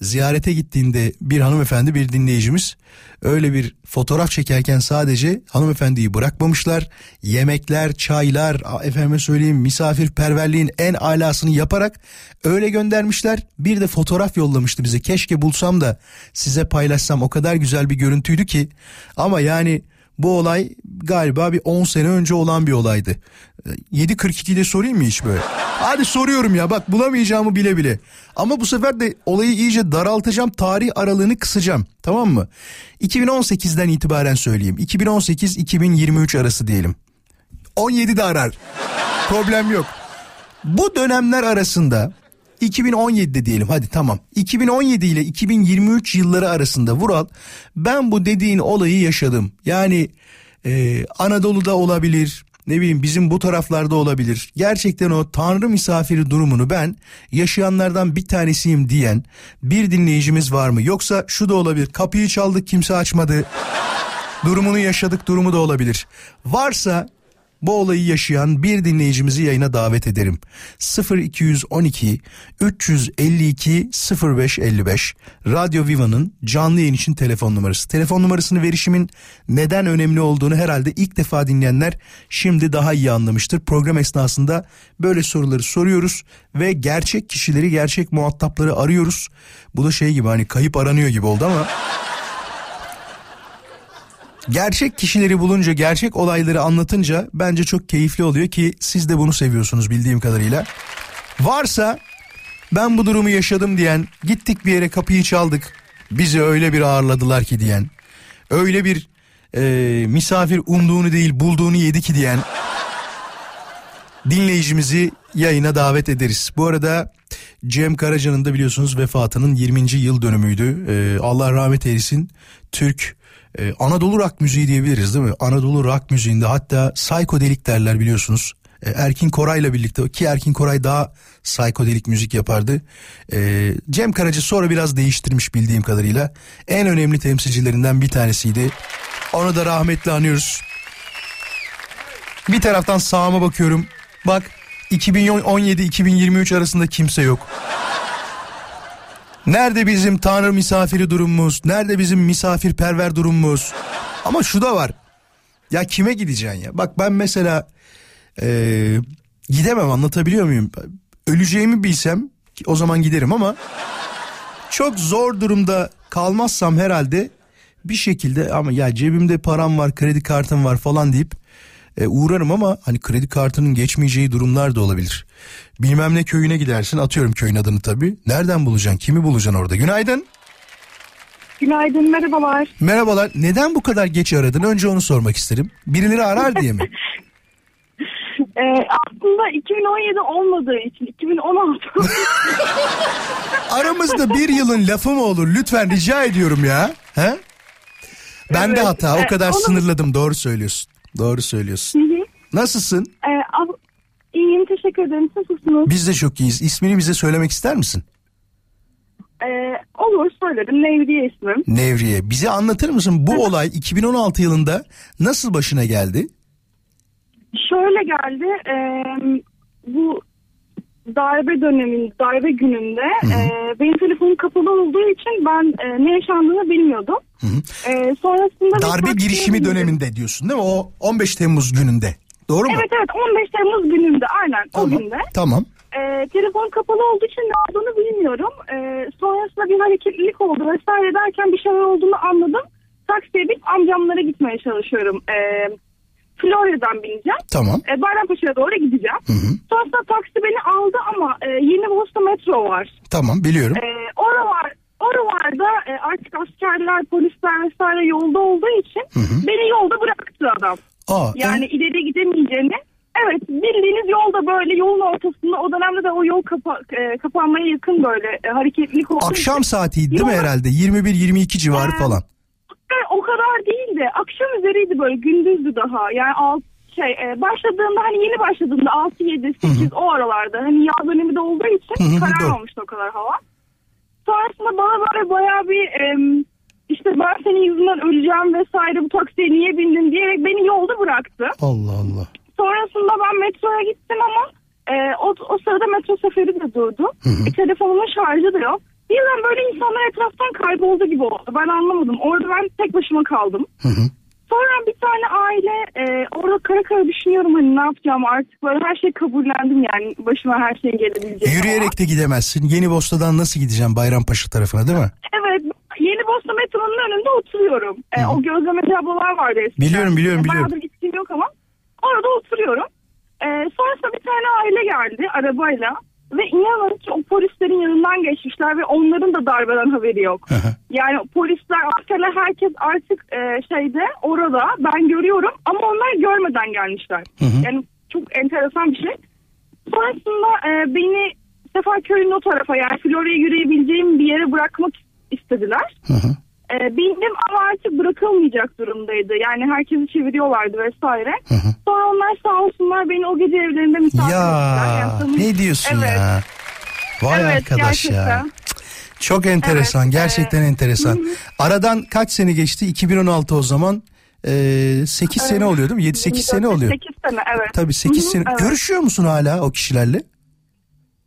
ziyarete gittiğinde bir hanımefendi bir dinleyicimiz öyle bir fotoğraf çekerken sadece hanımefendiyi bırakmamışlar. Yemekler, çaylar, efendime söyleyeyim misafirperverliğin en alasını yaparak öyle göndermişler. Bir de fotoğraf yollamıştı bize. Keşke bulsam da size paylaşsam o kadar güzel bir görüntüydü ki. Ama yani bu olay galiba bir 10 sene önce olan bir olaydı. 7.42'de sorayım mı hiç böyle? Hadi soruyorum ya bak bulamayacağımı bile bile. Ama bu sefer de olayı iyice daraltacağım tarih aralığını kısacağım tamam mı? 2018'den itibaren söyleyeyim. 2018-2023 arası diyelim. 17 de arar. Problem yok. Bu dönemler arasında 2017'de diyelim hadi tamam. 2017 ile 2023 yılları arasında Vural ben bu dediğin olayı yaşadım. Yani e, Anadolu'da olabilir ne bileyim bizim bu taraflarda olabilir. Gerçekten o tanrı misafiri durumunu ben yaşayanlardan bir tanesiyim diyen bir dinleyicimiz var mı? Yoksa şu da olabilir kapıyı çaldık kimse açmadı durumunu yaşadık durumu da olabilir. Varsa bu olayı yaşayan bir dinleyicimizi yayına davet ederim. 0212 352 0555 Radyo Viva'nın canlı yayın için telefon numarası. Telefon numarasını verişimin neden önemli olduğunu herhalde ilk defa dinleyenler şimdi daha iyi anlamıştır. Program esnasında böyle soruları soruyoruz ve gerçek kişileri, gerçek muhatapları arıyoruz. Bu da şey gibi hani kayıp aranıyor gibi oldu ama gerçek kişileri bulunca, gerçek olayları anlatınca bence çok keyifli oluyor ki siz de bunu seviyorsunuz bildiğim kadarıyla. Varsa ben bu durumu yaşadım diyen, gittik bir yere kapıyı çaldık, bizi öyle bir ağırladılar ki diyen, öyle bir e, misafir umduğunu değil bulduğunu yedi ki diyen dinleyicimizi yayına davet ederiz. Bu arada Cem Karaca'nın da biliyorsunuz vefatının 20. yıl dönümüydü. Ee, Allah rahmet eylesin. Türk ee, Anadolu rock müziği diyebiliriz değil mi? Anadolu rock müziğinde hatta psikodelik derler biliyorsunuz. Ee, Erkin Koray'la birlikte ki Erkin Koray daha psikodelik müzik yapardı. Ee, Cem Karaca sonra biraz değiştirmiş bildiğim kadarıyla. En önemli temsilcilerinden bir tanesiydi. Onu da rahmetli anıyoruz. Bir taraftan sağıma bakıyorum. Bak 2017-2023 arasında kimse yok. Nerede bizim tanrı misafiri durumumuz? Nerede bizim misafirperver durumumuz? Ama şu da var. Ya kime gideceksin ya? Bak ben mesela ee, gidemem anlatabiliyor muyum? Öleceğimi bilsem o zaman giderim ama çok zor durumda kalmazsam herhalde bir şekilde ama ya cebimde param var kredi kartım var falan deyip e, uğrarım ama hani kredi kartının geçmeyeceği durumlar da olabilir. Bilmem ne köyüne gidersin atıyorum köyün adını tabii. Nereden bulacaksın kimi bulacaksın orada? Günaydın. Günaydın, merhabalar. Merhabalar. Neden bu kadar geç aradın? Önce onu sormak isterim. Birileri arar diye mi? Ee, [laughs] [laughs] aslında 2017 olmadığı için 2016. [laughs] Aramızda bir yılın lafı mı olur? Lütfen rica ediyorum ya. He? Ben de Evet. hata. O Ee, kadar onu- sınırladım. Doğru söylüyorsun. Doğru söylüyorsun. Nasılsın? ee, ab- iyiyim, teşekkür ederim. Nasılsınız? Biz de çok iyiyiz. İsmini bize söylemek ister misin? Ee, olur söylerim. Nevriye ismim. Nevriye. Bize anlatır mısın bu olay 2016 yılında nasıl başına geldi? Şöyle geldi. e, bu darbe dönemin, darbe gününde e, benim telefonum kapalı olduğu için ben e, ne yaşandığını bilmiyordum. E, sonrasında Darbe girişimi döneminde diyorsun değil mi? O 15 Temmuz gününde. Doğru mu? Evet evet 15 Temmuz gününde aynen o Tamam. günde. Tamam. E, telefon kapalı olduğu için ne olduğunu bilmiyorum. E, sonrasında bir hareketlilik oldu vesaire derken bir şeyler olduğunu anladım. Taksiye binip amcamlara gitmeye çalışıyorum. E, Florya'dan bineceğim. Tamam. E, Bayrampaşa'ya doğru gideceğim. Sonrasında taksi beni aldı ama e, Yeni Bosna metro var. Tamam biliyorum. E, oralar, oralarda e, artık askerler, polisler vesaire yolda olduğu için beni yolda bıraktı adam. Aa, Yani e, ileri gidemeyeceğini. Evet bildiğiniz yolda böyle yolun ortasında o dönemde de o yol kapa, e, kapanmaya yakın böyle e, hareketlilik olduğu akşam için- saatiydi değil mi herhalde? 21-22 civarı Ee, falan. O kadar değildi. Akşam üzeriydi böyle gündüzdü daha. Yani alt, şey e, başladığında hani yeni başladığında 6 7 8 o aralarda hani yaz dönemi de olduğu için Hı hı, doğru. kararmamıştı o kadar hava. Sonrasında bana böyle bayağı bir işte ben senin yüzünden öleceğim vesaire bu taksiye niye bindin diyerek beni yolda bıraktı. Allah Allah. Sonrasında ben metroya gittim ama e, o, o sırada metro seferi de durdu. E, telefonumun şarjı da yok. Birden böyle insanlar etraftan kayboldu gibi oldu. Ben anlamadım. Orada ben tek başıma kaldım. Sonra bir tane aile e, orada kara kara düşünüyorum hani ne yapacağım artık böyle her şey kabullendim yani başıma her şey gelebilecek. ama. Yürüyerek de gidemezsin. Yeni Bosna'dan nasıl gideceğim Bayrampaşa tarafına değil mi? Evet Yeni Bosna metronun önünde oturuyorum. E, o gözlemeci ablalar vardı eskiden. Biliyorum, biliyorum, E, biliyorum. Bayağıdır gittiğim yok ama orada oturuyorum. E, sonrasında bir tane aile geldi arabayla. Ve inanın ki o polislerin yanından geçmişler ve onların da darbeden haberi yok. yani polisler, askerler herkes artık e, şeyde orada ben görüyorum ama onlar görmeden gelmişler. Yani çok enteresan bir şey. Sonrasında e, beni Seferköy'ün o tarafa yani Florya'ya yürüyebileceğim bir yere bırakmak istediler. E, bindim ama artık bırakılmayacak durumdaydı. Yani herkesi çeviriyorlardı vesaire. Sonra onlar sağ olsunlar beni o gece evlerinde misafir ettiler. Ya Yani sanırım- ne diyorsun Evet. ya? Vay Evet, arkadaş ya. gerçekten. Cık, Çok enteresan Evet, gerçekten enteresan. Aradan kaç sene geçti? 2016 o zaman. Ee, 8 sene oluyor değil mi? 7-8 sene oluyor. 8 sene evet. Tabii 8 Hı hı, sene. evet. Görüşüyor musun hala o kişilerle?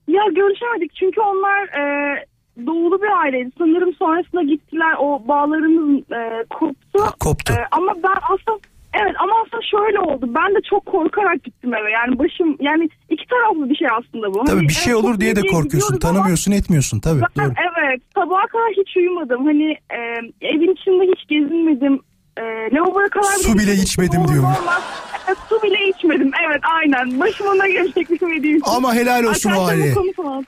Ya görüşemedik çünkü onlar e, doğulu bir aileydi. Sanırım sonrasında gittiler o bağlarımız e, koptu. Ha, koptu. E, ama ben aslında evet ama aslında şöyle oldu. Ben de çok korkarak gittim eve. Yani başım yani iki taraflı bir şey aslında bu. Tabii Hani, bir şey evet, olur diye de korkuyorsun. gidiyoruz ama Tanımıyorsun etmiyorsun tabii. Ben, Doğru. evet sabaha kadar hiç uyumadım. Hani e, evin içinde hiç gezinmedim. E, lavaboya kadar Su bile içmedim. Evet, su bile içmedim. Evet aynen. Başıma ne gelecek bilmediğim için. Ama helal olsun o aileye.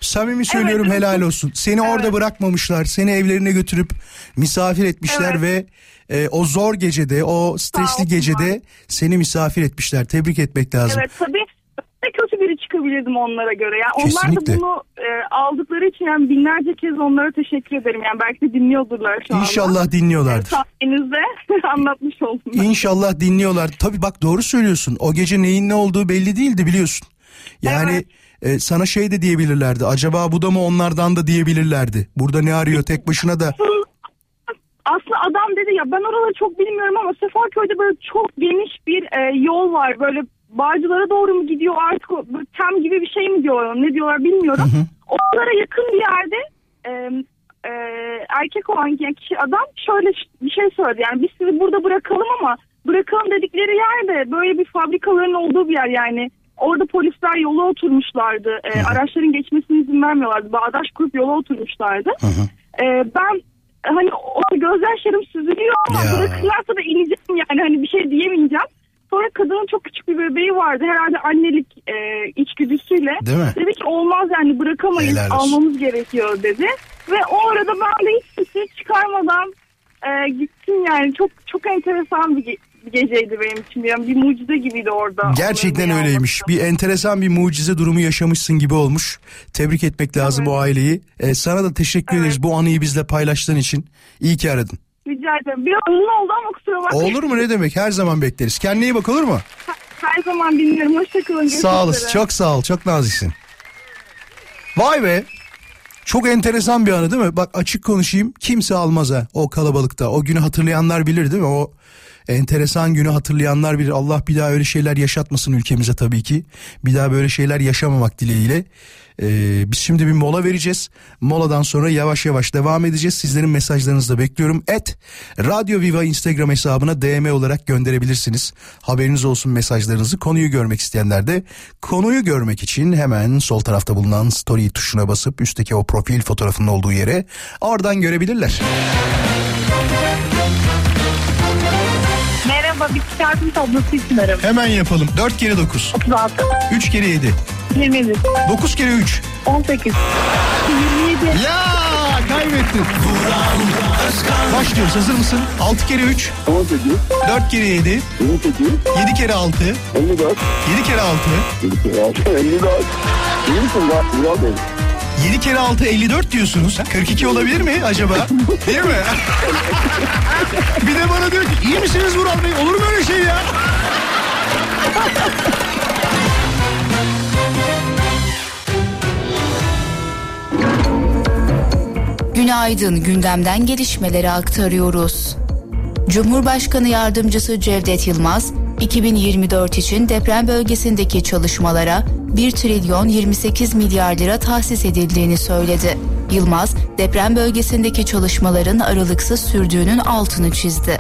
Samimi söylüyorum evet. helal olsun. Seni orada bırakmamışlar. Seni evlerine götürüp misafir etmişler Evet. ve e, o zor gecede, o stresli gecede seni misafir etmişler. Tebrik etmek lazım. Evet tabii ne kötü biri çıkabilirdim onlara göre. Yani onlar Kesinlikle. da bunu e, aldıkları için yani binlerce kez onlara teşekkür ederim. Yani belki de dinliyordurlar şu anda. İnşallah dinliyorlardır. Sayenizde [laughs] anlatmış oldum. ben. İnşallah dinliyorlar. Tabii bak doğru söylüyorsun. O gece neyin ne olduğu belli değildi biliyorsun. Yani e, sana şey de diyebilirlerdi. Acaba bu da mı onlardan da diyebilirlerdi. Burada ne arıyor tek başına da. [laughs] Aslında adam dedi ya ben oraları çok bilmiyorum ama Seferköy'de böyle çok geniş bir e, yol var. Böyle Bağcılar'a doğru mu gidiyor artık tem gibi bir şey mi diyorlar ne diyorlar bilmiyorum. Oralara yakın bir yerde e, e, erkek olan kişi adam şöyle bir şey söyledi. Yani biz sizi burada bırakalım ama bırakalım dedikleri yerde böyle bir fabrikaların olduğu bir yer yani. Orada polisler yola oturmuşlardı. E, araçların geçmesine izin vermiyorlardı. Bağdaş kurup yola oturmuşlardı. E, ben hani o gözyaşlarım süzülüyor ama Ya. bırakırlarsa da ineceğim yani hani bir şey diyemeyeceğim. Sonra kadının çok küçük bir bebeği vardı. Herhalde annelik e, içgüdüsüyle. Değil mi? Dedi ki olmaz yani bırakamayız Helal olsun. almamız gerekiyor dedi. Ve o arada ben de hiç sesini çıkarmadan e, gittim yani. Çok çok enteresan bir, ge- bir geceydi benim için. Yani bir mucize gibiydi orada. Gerçekten öyleymiş. Bir enteresan bir mucize durumu yaşamışsın gibi olmuş. Tebrik etmek lazım Evet. o aileyi. Ee, sana da teşekkür Evet. ederiz bu anıyı bizle paylaştığın için. İyi ki aradın. Rica ederim. Biraz uzun oldu ama kusura bakmayın. Olur mu ne demek? Her zaman bekleriz. Kendine iyi bak olur mu? Her zaman dinliyorum. Hoşçakalın. Sağ olasın. Çok sağ ol. Çok naziksin. Vay be. Çok enteresan bir anı değil mi? Bak açık konuşayım. Kimse almaz ha o kalabalıkta. O günü hatırlayanlar bilir değil mi? O enteresan günü hatırlayanlar bilir. Allah bir daha öyle şeyler yaşatmasın ülkemize tabii ki. Bir daha böyle şeyler yaşamamak dileğiyle. Ee, biz şimdi bir mola vereceğiz. Moladan sonra yavaş yavaş devam edeceğiz. Sizlerin mesajlarınızı da bekliyorum. Et Radyo Viva Instagram hesabına DM olarak gönderebilirsiniz. Haberiniz olsun mesajlarınızı. Konuyu görmek isteyenler de konuyu görmek için hemen sol tarafta bulunan story tuşuna basıp üstteki o profil fotoğrafının olduğu yere oradan görebilirler. Bir çarpım tablosu için arım. Hemen yapalım. 4 kere 9, 36, 3 kere 7, 21, 9 kere 3. 18, 27, Ya kaybettin. Başlıyoruz. Hazır mısın? 6 kere 3, 18, 4 kere 7, 28, 7 kere 6, 54, 7 kere 6, 56, 54. İyi misin Bey? 7 kere 6 54 diyorsunuz. 42 olabilir mi acaba? Değil mi? bir de bana diyor ki iyi misiniz Vural Bey? Olur mu öyle şey ya? Günaydın gündemden gelişmeleri aktarıyoruz. Cumhurbaşkanı Yardımcısı Cevdet Yılmaz, 2024 için deprem bölgesindeki çalışmalara 1 trilyon 28 milyar lira tahsis edildiğini söyledi. Yılmaz, deprem bölgesindeki çalışmaların aralıksız sürdüğünün altını çizdi.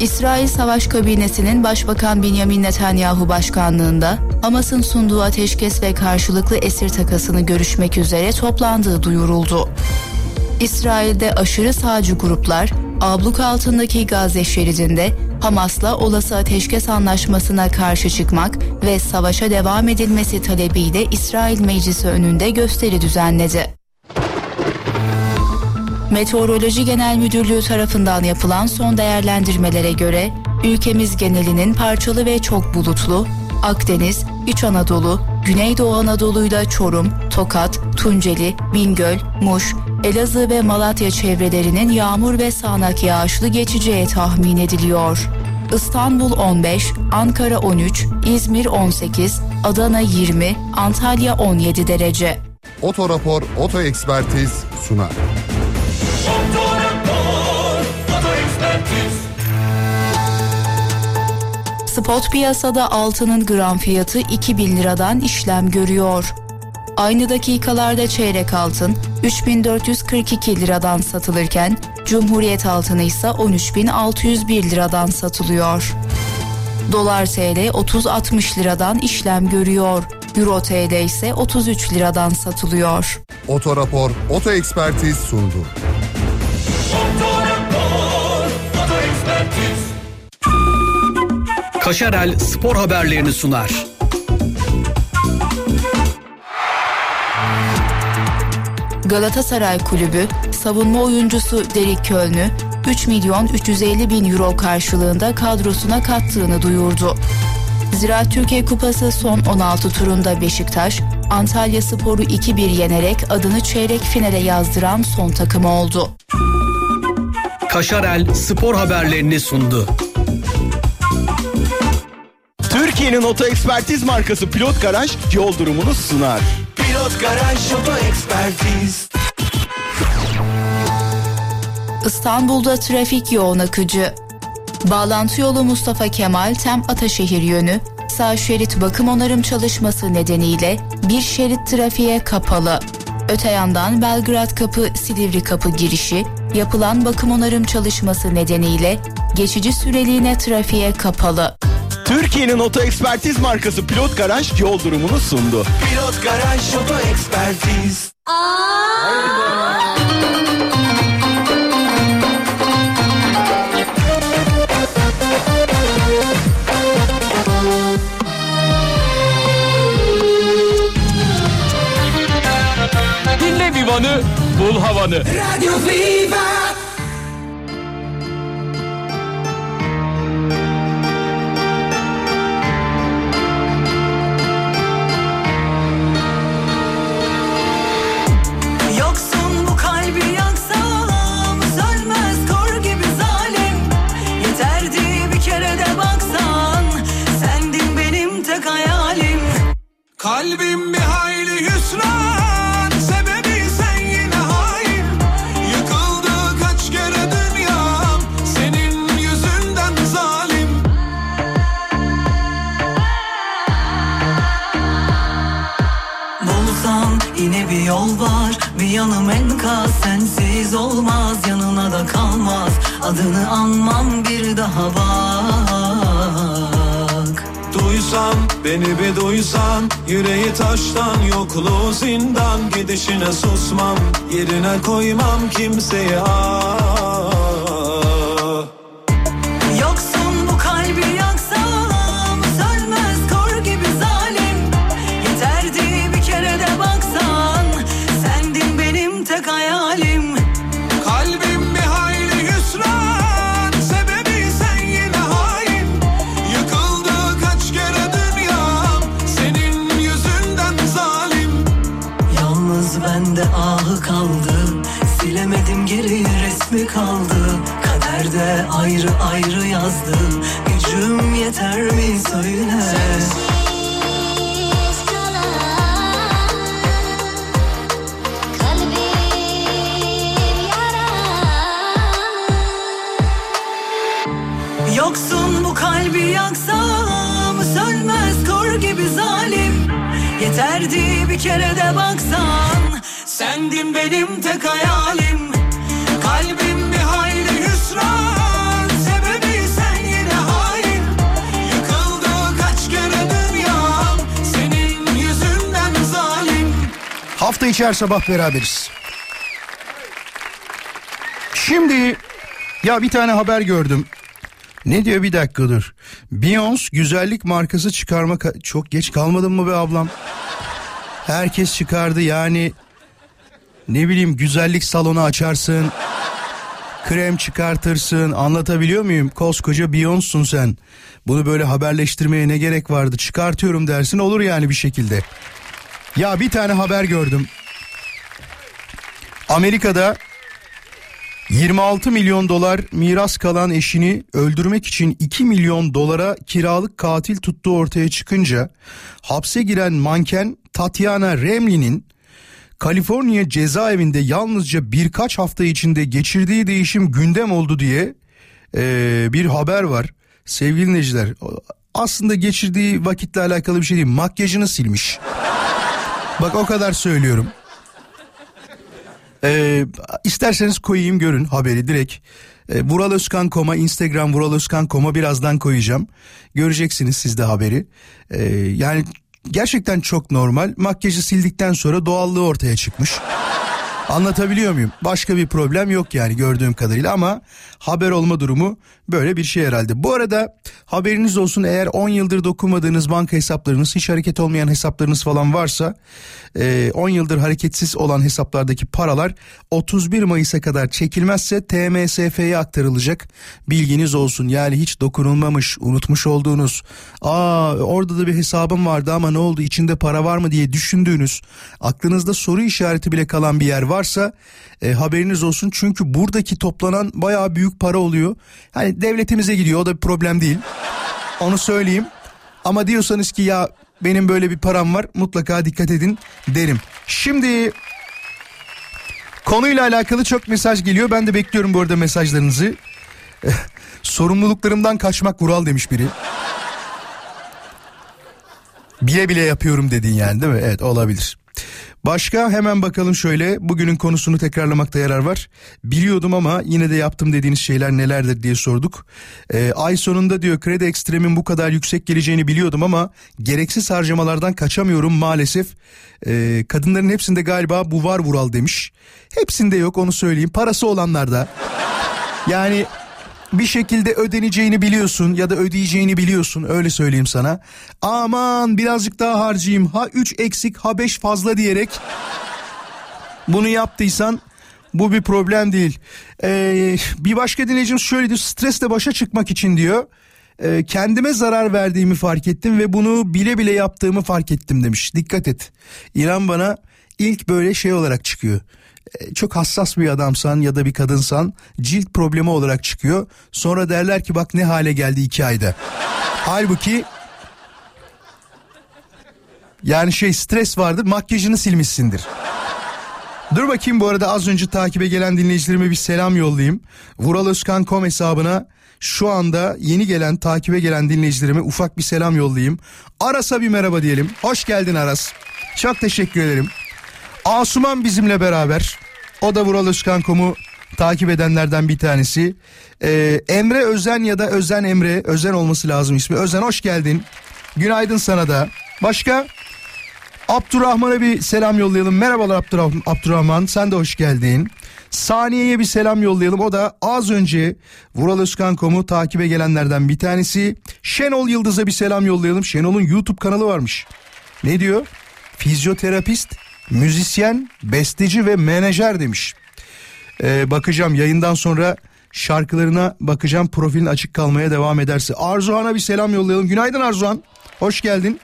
İsrail Savaş Kabinesi'nin Başbakan Benjamin Netanyahu başkanlığında Hamas'ın sunduğu ateşkes ve karşılıklı esir takasını görüşmek üzere toplandığı duyuruldu. İsrail'de aşırı sağcı gruplar abluk altındaki Gazze şeridinde Hamas'la olası ateşkes anlaşmasına karşı çıkmak ve savaşa devam edilmesi talebiyle İsrail Meclisi önünde gösteri düzenledi. Meteoroloji Genel Müdürlüğü tarafından yapılan son değerlendirmelere göre ülkemiz genelinin parçalı ve çok bulutlu, Akdeniz, İç Anadolu, Güneydoğu Anadolu'yla Çorum, Tokat, Tunceli, Bingöl, Muş, Elazığ ve Malatya çevrelerinin yağmur ve sağanak yağışlı geçeceği tahmin ediliyor. İstanbul 15, Ankara 13, İzmir 18, Adana 20, Antalya 17 derece. Otorapor Oto Ekspertiz sunar. Spot piyasada altının gram fiyatı 2000 liradan işlem görüyor. Aynı dakikalarda çeyrek altın 3442 liradan satılırken Cumhuriyet altını ise 13601 liradan satılıyor. Dolar TL 30-60 liradan işlem görüyor. Euro TL ise 33 liradan satılıyor. Otorapor Oto Ekspertiz sundu. Kaşarel spor haberlerini sunar. Galatasaray Kulübü savunma oyuncusu Derek Köln'ü 3 milyon 350 bin euro karşılığında kadrosuna kattığını duyurdu. Ziraat Türkiye Kupası son 16 turunda Beşiktaş, Antalya Sporu 2-1 yenerek adını çeyrek finale yazdıran son takım oldu. Kaşarel spor haberlerini sundu. Türkiye'nin oto ekspertiz markası Pilot Garaj yol durumunu sunar. Pilot Garaj Oto Ekspertiz. İstanbul'da trafik yoğun akıcı. Bağlantı yolu Mustafa Kemal Tem Ataşehir yönü sağ şerit bakım onarım çalışması nedeniyle bir şerit trafiğe kapalı. Öte yandan Belgrad Kapı Silivri Kapı girişi yapılan bakım onarım çalışması nedeniyle geçici süreliğine trafiğe kapalı. Türkiye'nin oto ekspertiz markası Pilot Garaj yol durumunu sundu. Pilot Garaj Oto Ekspertiz. Dinle Vivan'ı, bul havanı. Radyo Viva. Kalbim bir hayli hüsran Sebebi sen yine hain. Yıkıldı kaç kere dünyam Senin yüzünden zalim. Bulsan yine bir yol var Bir yanım enkaz. Sensiz olmaz Yanına da kalmaz. Adını anmam bir daha bak. Duysan beni bir duysan Yüreği taştan yokluğu zindan. Gidişine susmam Yerine koymam kimseye ah söyle. Yoksun bu kalbi yaksam Sönmez kor gibi zalim. Yeterdi bir kere de baksan Sendin benim tek hayalim Hafta içi her sabah beraberiz. Şimdi ya bir tane haber gördüm. Ne diyor bir dakika dur. Beyoncé güzellik markası çıkarma ka- çok geç kalmadın mı be ablam? Herkes çıkardı yani ne bileyim güzellik salonu açarsın. Krem çıkartırsın anlatabiliyor muyum? Koskoca Beyoncé'sun sen. Bunu böyle haberleştirmeye ne gerek vardı? Çıkartıyorum dersin olur yani bir şekilde. Ya bir tane haber gördüm. Amerika'da 26 milyon dolar miras kalan eşini öldürmek için 2 milyon dolara kiralık katil tuttuğu ortaya çıkınca hapse giren manken Tatiana Remlin'in Kaliforniya cezaevinde yalnızca birkaç hafta içinde geçirdiği değişim gündem oldu diye eee, bir haber var. Sevgili dinleyiciler aslında geçirdiği vakitle alakalı bir şey değil makyajını silmiş. Bak o kadar söylüyorum. Ee, isterseniz koyayım görün haberi direkt. Ee, Vural Özkan Koma Instagram Vural Özkan Koma birazdan koyacağım. Göreceksiniz siz de haberi. Ee, yani gerçekten çok normal. Makyajı sildikten sonra doğallığı ortaya çıkmış. Anlatabiliyor muyum? Başka bir problem yok yani gördüğüm kadarıyla ama haber olma durumu böyle bir şey herhalde. Bu arada haberiniz olsun eğer 10 yıldır dokunmadığınız banka hesaplarınız hiç hareket olmayan hesaplarınız falan varsa e, 10 yıldır hareketsiz olan hesaplardaki paralar 31 Mayıs'a kadar çekilmezse TMSF'ye aktarılacak bilginiz olsun. Yani hiç dokunulmamış unutmuş olduğunuz aa orada da bir hesabım vardı ama ne oldu içinde para var mı diye düşündüğünüz aklınızda soru işareti bile kalan bir yer varsa e, haberiniz olsun. Çünkü buradaki toplanan bayağı büyük para oluyor. Hani devletimize gidiyor o da bir problem değil. Onu söyleyeyim. Ama diyorsanız ki ya benim böyle bir param var mutlaka dikkat edin derim. Şimdi konuyla alakalı çok mesaj geliyor. Ben de bekliyorum bu arada mesajlarınızı. [laughs] Sorumluluklarımdan kaçmak Vural demiş biri. Bile bile yapıyorum dedin yani değil mi? Evet olabilir. Başka hemen bakalım şöyle bugünün konusunu tekrarlamakta yarar var. Biliyordum ama yine de yaptım dediğiniz şeyler nelerdir diye sorduk. Ee, ay sonunda diyor kredi ekstremin bu kadar yüksek geleceğini biliyordum ama gereksiz harcamalardan kaçamıyorum maalesef. Ee, kadınların hepsinde galiba bu var Vural demiş. Hepsinde yok onu söyleyeyim parası olanlarda. Yani bir şekilde ödeneceğini biliyorsun ya da ödeyeceğini biliyorsun öyle söyleyeyim sana. Aman birazcık daha harcayayım ha 3 eksik ha 5 fazla diyerek Bunu yaptıysan bu bir problem değil. Ee, bir başka dinleyicimiz şöyle diyor stresle başa çıkmak için diyor. "e, kendime zarar verdiğimi fark ettim ve bunu bile bile yaptığımı fark ettim demiş. Dikkat et. İnan bana ilk böyle şey olarak çıkıyor. E, Çok hassas bir adamsan ya da bir kadınsan cilt problemi olarak çıkıyor. Sonra derler ki bak ne hale geldi iki ayda. Halbuki yani şey stres vardır makyajını silmişsindir. Dur bakayım bu arada az önce takibe gelen dinleyicilerime bir selam yollayayım. Vural Özkan.com hesabına şu anda yeni gelen takibe gelen dinleyicilerime ufak bir selam yollayayım. Aras'a bir merhaba diyelim. Hoş geldin Aras. Çok teşekkür ederim. Asuman bizimle beraber. O da Vural Özkan.com'u takip edenlerden bir tanesi. Ee, Emre Özen ya da Özen Emre. Özen olması lazım ismi. Özen hoş geldin. Günaydın sana da. Başka? Abdurrahman'a bir selam yollayalım. Merhabalar Abdurrahman, Abdurrahman sen de hoş geldin. Saniye'ye bir selam yollayalım. O da az önce Vural Özkan.com'u takibe gelenlerden bir tanesi. Şenol Yıldız'a bir selam yollayalım. Şenol'un YouTube kanalı varmış. Ne diyor? Fizyoterapist, müzisyen, besteci ve menajer demiş. Ee, bakacağım yayından sonra şarkılarına bakacağım profilin açık kalmaya devam ederse. Arzuhan'a bir selam yollayalım. Günaydın Arzuhan. Hoş geldin.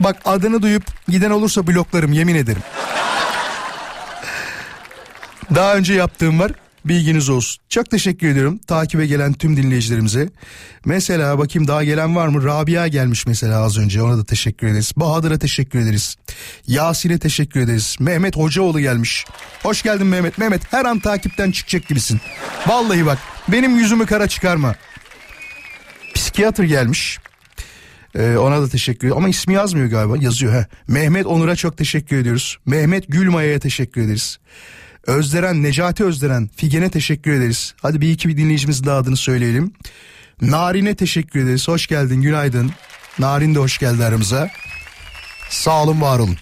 Bak adını duyup giden olursa bloklarım yemin ederim. [laughs] Daha önce yaptığım var. Bilginiz olsun. Çok teşekkür ediyorum takibe gelen tüm dinleyicilerimize. Mesela bakayım daha gelen var mı? Rabia gelmiş mesela az önce ona da teşekkür ederiz. Bahadır'a teşekkür ederiz. Yasin'e teşekkür ederiz. Mehmet Hocaoğlu gelmiş. Hoş geldin Mehmet. Mehmet her an takipten çıkacak gibisin. Vallahi bak benim yüzümü kara çıkarma. Psikiyatr gelmiş. Ee, ona da teşekkür ediyorum. Ama ismi yazmıyor galiba. Yazıyor. He. Mehmet Onur'a çok teşekkür ediyoruz. Mehmet Gülmaya'ya teşekkür ederiz. Özderen, Necati Özderen, Figen'e teşekkür ederiz. Hadi bir iki bir dinleyicimizin daha adını söyleyelim. Narin'e teşekkür ederiz. Hoş geldin, günaydın. Narin de hoş geldi aramıza. Sağ olun, var olun.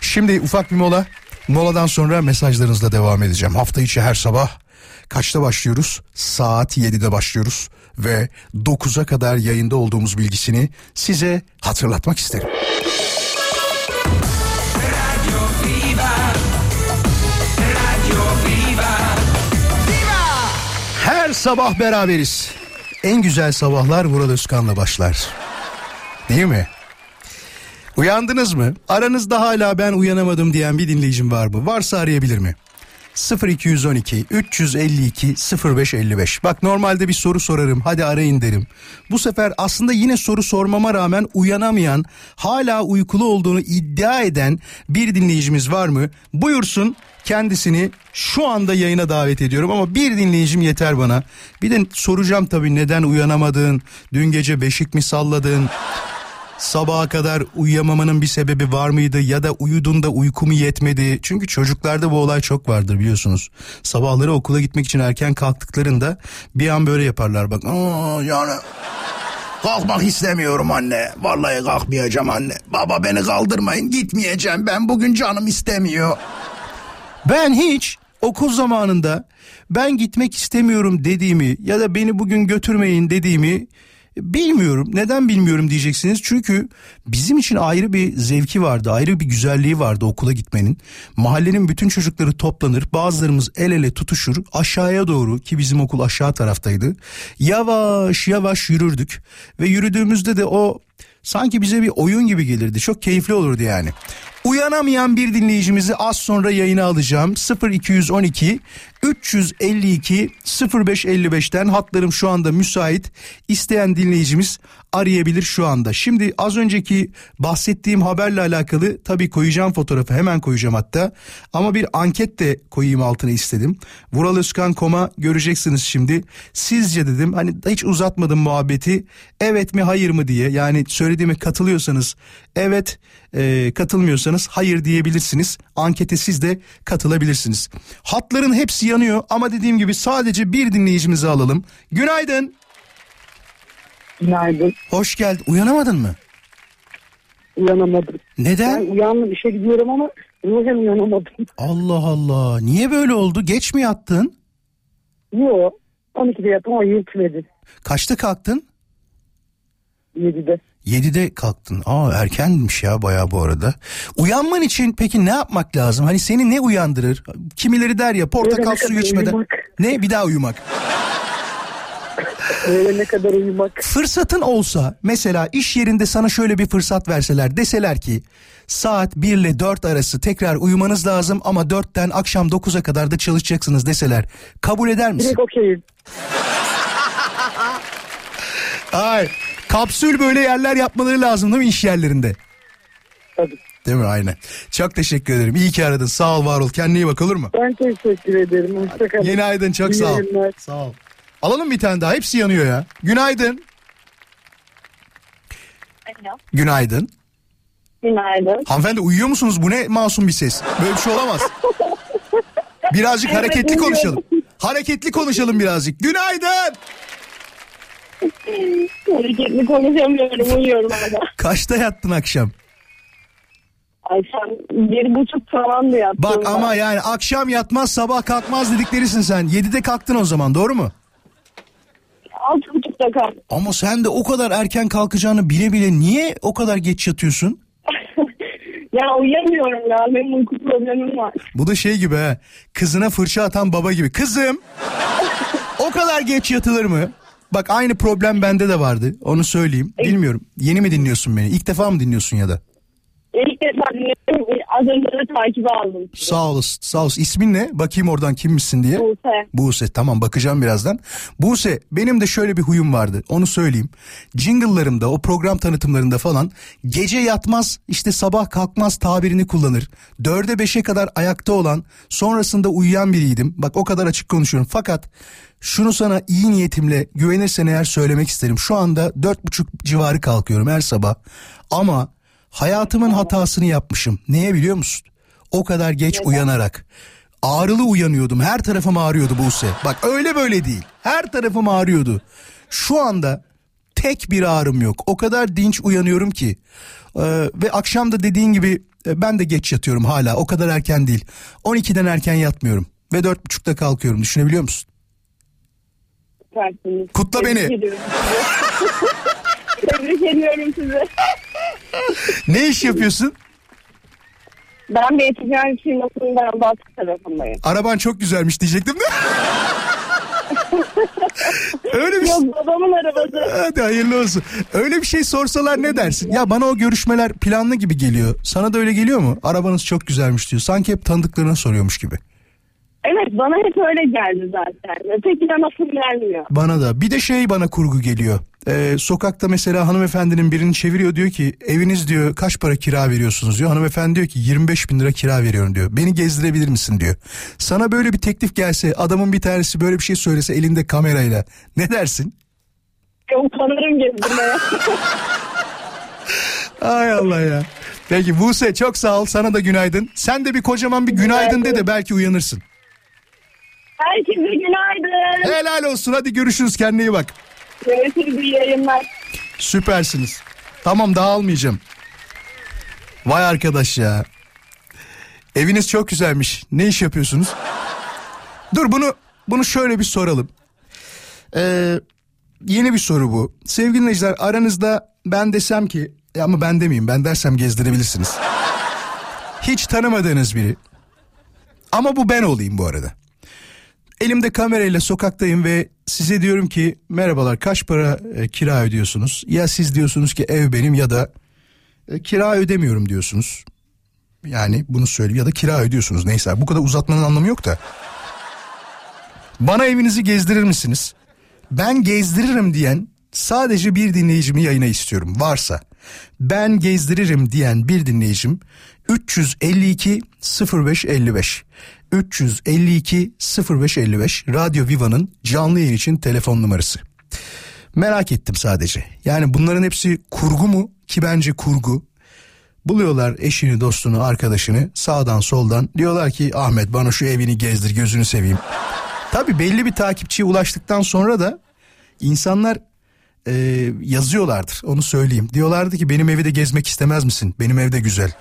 Şimdi ufak bir mola. Moladan sonra mesajlarınızla devam edeceğim. Hafta içi her sabah kaçta başlıyoruz? Saat 7'de başlıyoruz ve 9'a kadar yayında olduğumuz bilgisini size hatırlatmak isterim. Sabah beraberiz. En güzel sabahlar Vural Özkan'la başlar. Değil mi? Uyandınız mı? Aranızda hala ben uyanamadım diyen bir dinleyicim var mı? Varsa arayabilir mi? 0212 352 0555. Bak normalde bir soru sorarım. Hadi arayın derim. Bu sefer aslında yine soru sormama rağmen uyanamayan, hala uykulu olduğunu iddia eden bir dinleyicimiz var mı? Buyursun kendisini şu anda yayına davet ediyorum ama bir dinleyicim yeter bana. Bir de soracağım tabii neden uyanamadın? Dün gece beşik mi salladın? Sabaha kadar uyuyamamanın bir sebebi var mıydı ya da uyudun da uyku mu yetmedi? Çünkü çocuklarda bu olay çok vardır biliyorsunuz. Sabahları okula gitmek için erken kalktıklarında bir an böyle yaparlar bak. Aa, yani kalkmak istemiyorum anne. Vallahi kalkmayacağım anne. Baba beni kaldırmayın gitmeyeceğim ben bugün canım istemiyor. Ben hiç okul zamanında ben gitmek istemiyorum dediğimi ya da beni bugün götürmeyin dediğimi bilmiyorum. Neden bilmiyorum diyeceksiniz. Çünkü bizim için ayrı bir zevki vardı, ayrı bir güzelliği vardı okula gitmenin. Mahallenin bütün çocukları toplanır, bazılarımız el ele tutuşur, aşağıya doğru ki bizim okul aşağı taraftaydı. Yavaş yavaş yürürdük ve yürüdüğümüzde de o sanki bize bir oyun gibi gelirdi. Çok keyifli olurdu yani. Uyanamayan bir dinleyicimizi az sonra yayına alacağım. 0212 352 0555'ten hatlarım şu anda müsait. İsteyen dinleyicimiz arayabilir şu anda. Şimdi az önceki bahsettiğim haberle alakalı tabii koyacağım fotoğrafı hemen koyacağım hatta. Ama bir anket de koyayım altına istedim. Vuralözkan.com'a göreceksiniz şimdi. Sizce dedim hani hiç uzatmadım muhabbeti. Evet mi hayır mı diye yani söylediğime katılıyorsanız evet e, katılmıyorsanız hayır diyebilirsiniz. Ankete siz de katılabilirsiniz. Hatların hepsi yanıyor ama dediğim gibi sadece bir dinleyicimizi alalım. Günaydın. Günaydın. Hoş geldin. Uyanamadın mı? Uyanamadım. Neden? Ben uyandım işe gidiyorum ama ruhen uyanamadım. [laughs] Allah Allah. Niye böyle oldu? Geç mi yattın? Yok. 12'de yattım ama yetmedi. Kaçta kalktın? 7'de. 7'de kalktın. Aa erkenmiş ya bayağı bu arada. Uyanman için peki ne yapmak lazım? Hani seni ne uyandırır? Kimileri der ya portakal suyu içmeden. uyumak. Ne bir daha uyumak. [laughs] Öğlene kadar uyumak. Fırsatın olsa mesela iş yerinde sana şöyle bir fırsat verseler deseler ki saat 1 ile 4 arası tekrar uyumanız lazım ama 4'ten akşam 9'a kadar da çalışacaksınız deseler kabul eder misin? Direkt okeyim. Ay kapsül böyle yerler yapmaları lazım değil mi iş yerlerinde? Tabii. Değil mi aynen. Çok teşekkür ederim. İyi ki aradın. Sağ ol var ol. Kendine iyi bak olur mu? Ben teşekkür ederim. Hoşçakalın. Yeni aydın çok İyi sağ ol. Sağ ol. Alalım bir tane daha. Hepsi yanıyor ya. Günaydın. Günaydın. Günaydın. Hanımefendi uyuyor musunuz? Bu ne masum bir ses. Böyle bir şey olamaz. Birazcık Evet, hareketli uyuyorum. konuşalım. Hareketli konuşalım birazcık. Günaydın. Hareketli konuşamıyorum. Uyuyorum hala. Kaçta yattın akşam? Akşam bir buçuk falandı yattım. Bak ama yani akşam yatmaz sabah kalkmaz dediklerisin sen. 7'de kalktın o zaman doğru mu? Altı buçukta kalktım. Ama sen de o kadar erken kalkacağını bile bile niye o kadar geç yatıyorsun? [laughs] Ya uyuyamıyorum ya. Benim uyku problemim var. Bu da şey gibi ha. Kızına fırça atan baba gibi. Kızım o kadar geç yatılır mı? Bak aynı problem bende de vardı. Onu söyleyeyim. Bilmiyorum. Yeni mi dinliyorsun beni? İlk defa mı dinliyorsun ya da? İlk defa dinliyorum. Az önce de takibe aldım. Sağ olasın. Sağ olasın. İsmin ne? Bakayım oradan kimmişsin diye. Buse. Buse tamam bakacağım birazdan. Buse benim de şöyle bir huyum vardı onu söyleyeyim. Jingle'larımda o program tanıtımlarında falan gece yatmaz işte sabah kalkmaz tabirini kullanır. Dörde beşe kadar ayakta olan sonrasında uyuyan biriydim. Bak o kadar açık konuşuyorum fakat şunu sana iyi niyetimle güvenirsen eğer söylemek isterim. Şu anda dört buçuk civarı kalkıyorum her sabah ama hayatımın hatasını yapmışım. Neye biliyor musun? O kadar geç uyanarak. Ağrılı uyanıyordum. Her tarafım ağrıyordu Buse. Bak öyle böyle değil. Her tarafım ağrıyordu. Şu anda tek bir ağrım yok. O kadar dinç uyanıyorum ki. Ee, ve akşam da dediğin gibi e, ben de geç yatıyorum hala. O kadar erken değil. 12'den erken yatmıyorum. Ve 4.30'da kalkıyorum. Düşünebiliyor musun? Süpersiniz. Kutla Tebrik beni. [laughs] Tebrik ediyorum sizi. Ne iş yapıyorsun? Ben bir ticaret firmasında Batı tarafındayım. Araban çok güzelmiş diyecektim de. Öyle bir Yok babamın arabası. Hadi hayırlı olsun. Öyle bir şey sorsalar ne dersin? Ya bana o görüşmeler planlı gibi geliyor. Sana da öyle geliyor mu? Arabanız çok güzelmiş diyor. Sanki hep tanıdıklarına soruyormuş gibi. Evet bana hep öyle geldi zaten. Ötekine nasıl gelmiyor. Bana da. Bir de şey bana kurgu geliyor. Ee, sokakta mesela hanımefendinin birini çeviriyor diyor ki eviniz diyor kaç para kira veriyorsunuz diyor. Hanımefendi diyor ki 25 bin lira kira veriyorum diyor. Beni gezdirebilir misin diyor. Sana böyle bir teklif gelse adamın bir tanesi böyle bir şey söylese elinde kamerayla ne dersin? Yok tanırım gezdirmeye. [laughs] Ay Allah ya. Peki Buse çok sağ ol sana da günaydın. Sen de bir kocaman bir günaydın de de belki uyanırsın. Herkese günaydın. Helal olsun hadi görüşürüz kendine iyi bak. Görüşürüz iyi yayınlar. Süpersiniz. Tamam daha almayacağım. Vay arkadaş ya. Eviniz çok güzelmiş. Ne iş yapıyorsunuz? Dur bunu bunu şöyle bir soralım. Ee, yeni bir soru bu. Sevgili dinleyiciler aranızda ben desem ki e ama ben demeyeyim ben dersem gezdirebilirsiniz. Hiç tanımadığınız biri. Ama bu ben olayım bu arada. Elimde kamerayla sokaktayım ve size diyorum ki merhabalar kaç para e, kira ödüyorsunuz? Ya siz diyorsunuz ki ev benim ya da e, kira ödemiyorum diyorsunuz. Yani bunu söyleyeyim ya da kira ödüyorsunuz neyse bu kadar uzatmanın anlamı yok da. Bana evinizi gezdirir misiniz? Ben gezdiririm diyen sadece bir dinleyicimi yayına istiyorum varsa. Ben gezdiririm diyen bir dinleyicim 352 0555 352 0555 Radyo Viva'nın canlı yayın için telefon numarası. Merak ettim sadece. Yani bunların hepsi kurgu mu? Ki bence kurgu. Buluyorlar eşini, dostunu, arkadaşını sağdan soldan. Diyorlar ki Ahmet bana şu evini gezdir gözünü seveyim. Tabii belli bir takipçiye ulaştıktan sonra da insanlar e, yazıyorlardır onu söyleyeyim. Diyorlardı ki benim evi de gezmek istemez misin? Benim evde güzel.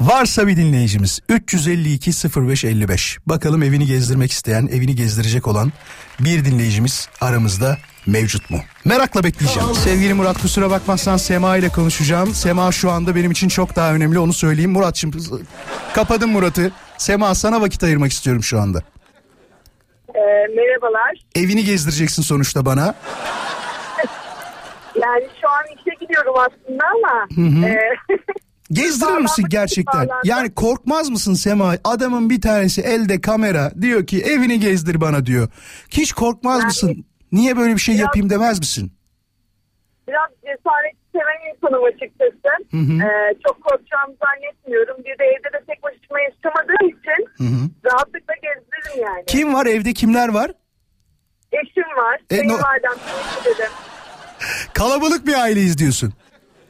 Varsa bir dinleyicimiz 352 0555 bakalım evini gezdirmek isteyen evini gezdirecek olan bir dinleyicimiz aramızda mevcut mu? Merakla bekleyeceğim. Sevgili Murat kusura bakmazsan Sema ile konuşacağım. Sema şu anda benim için çok daha önemli onu söyleyeyim. Muratçım kapadım Murat'ı. Sema sana vakit ayırmak istiyorum şu anda. Ee, merhabalar. Evini gezdireceksin sonuçta bana. Yani şu an işe gidiyorum aslında ama. Hı hı. e, [laughs] Gezdirir misin gerçekten? Yani korkmaz mısın Sema? Adamın bir tanesi elde kamera diyor ki evini gezdir bana diyor. Hiç korkmaz mısın? Niye böyle bir şey yapayım demez misin? biraz cesaret seven insanım açıkçası. Hı hı. Ee, çok korkacağımı zannetmiyorum. Bir de evde de tek başıma yaşamadığım için Hı hı. rahatlıkla gezdiririm yani. Kim var evde kimler var? Eşim var. E, no- Kayınvalidem, teyze dedim. [laughs] Kalabalık bir aileyiz diyorsun.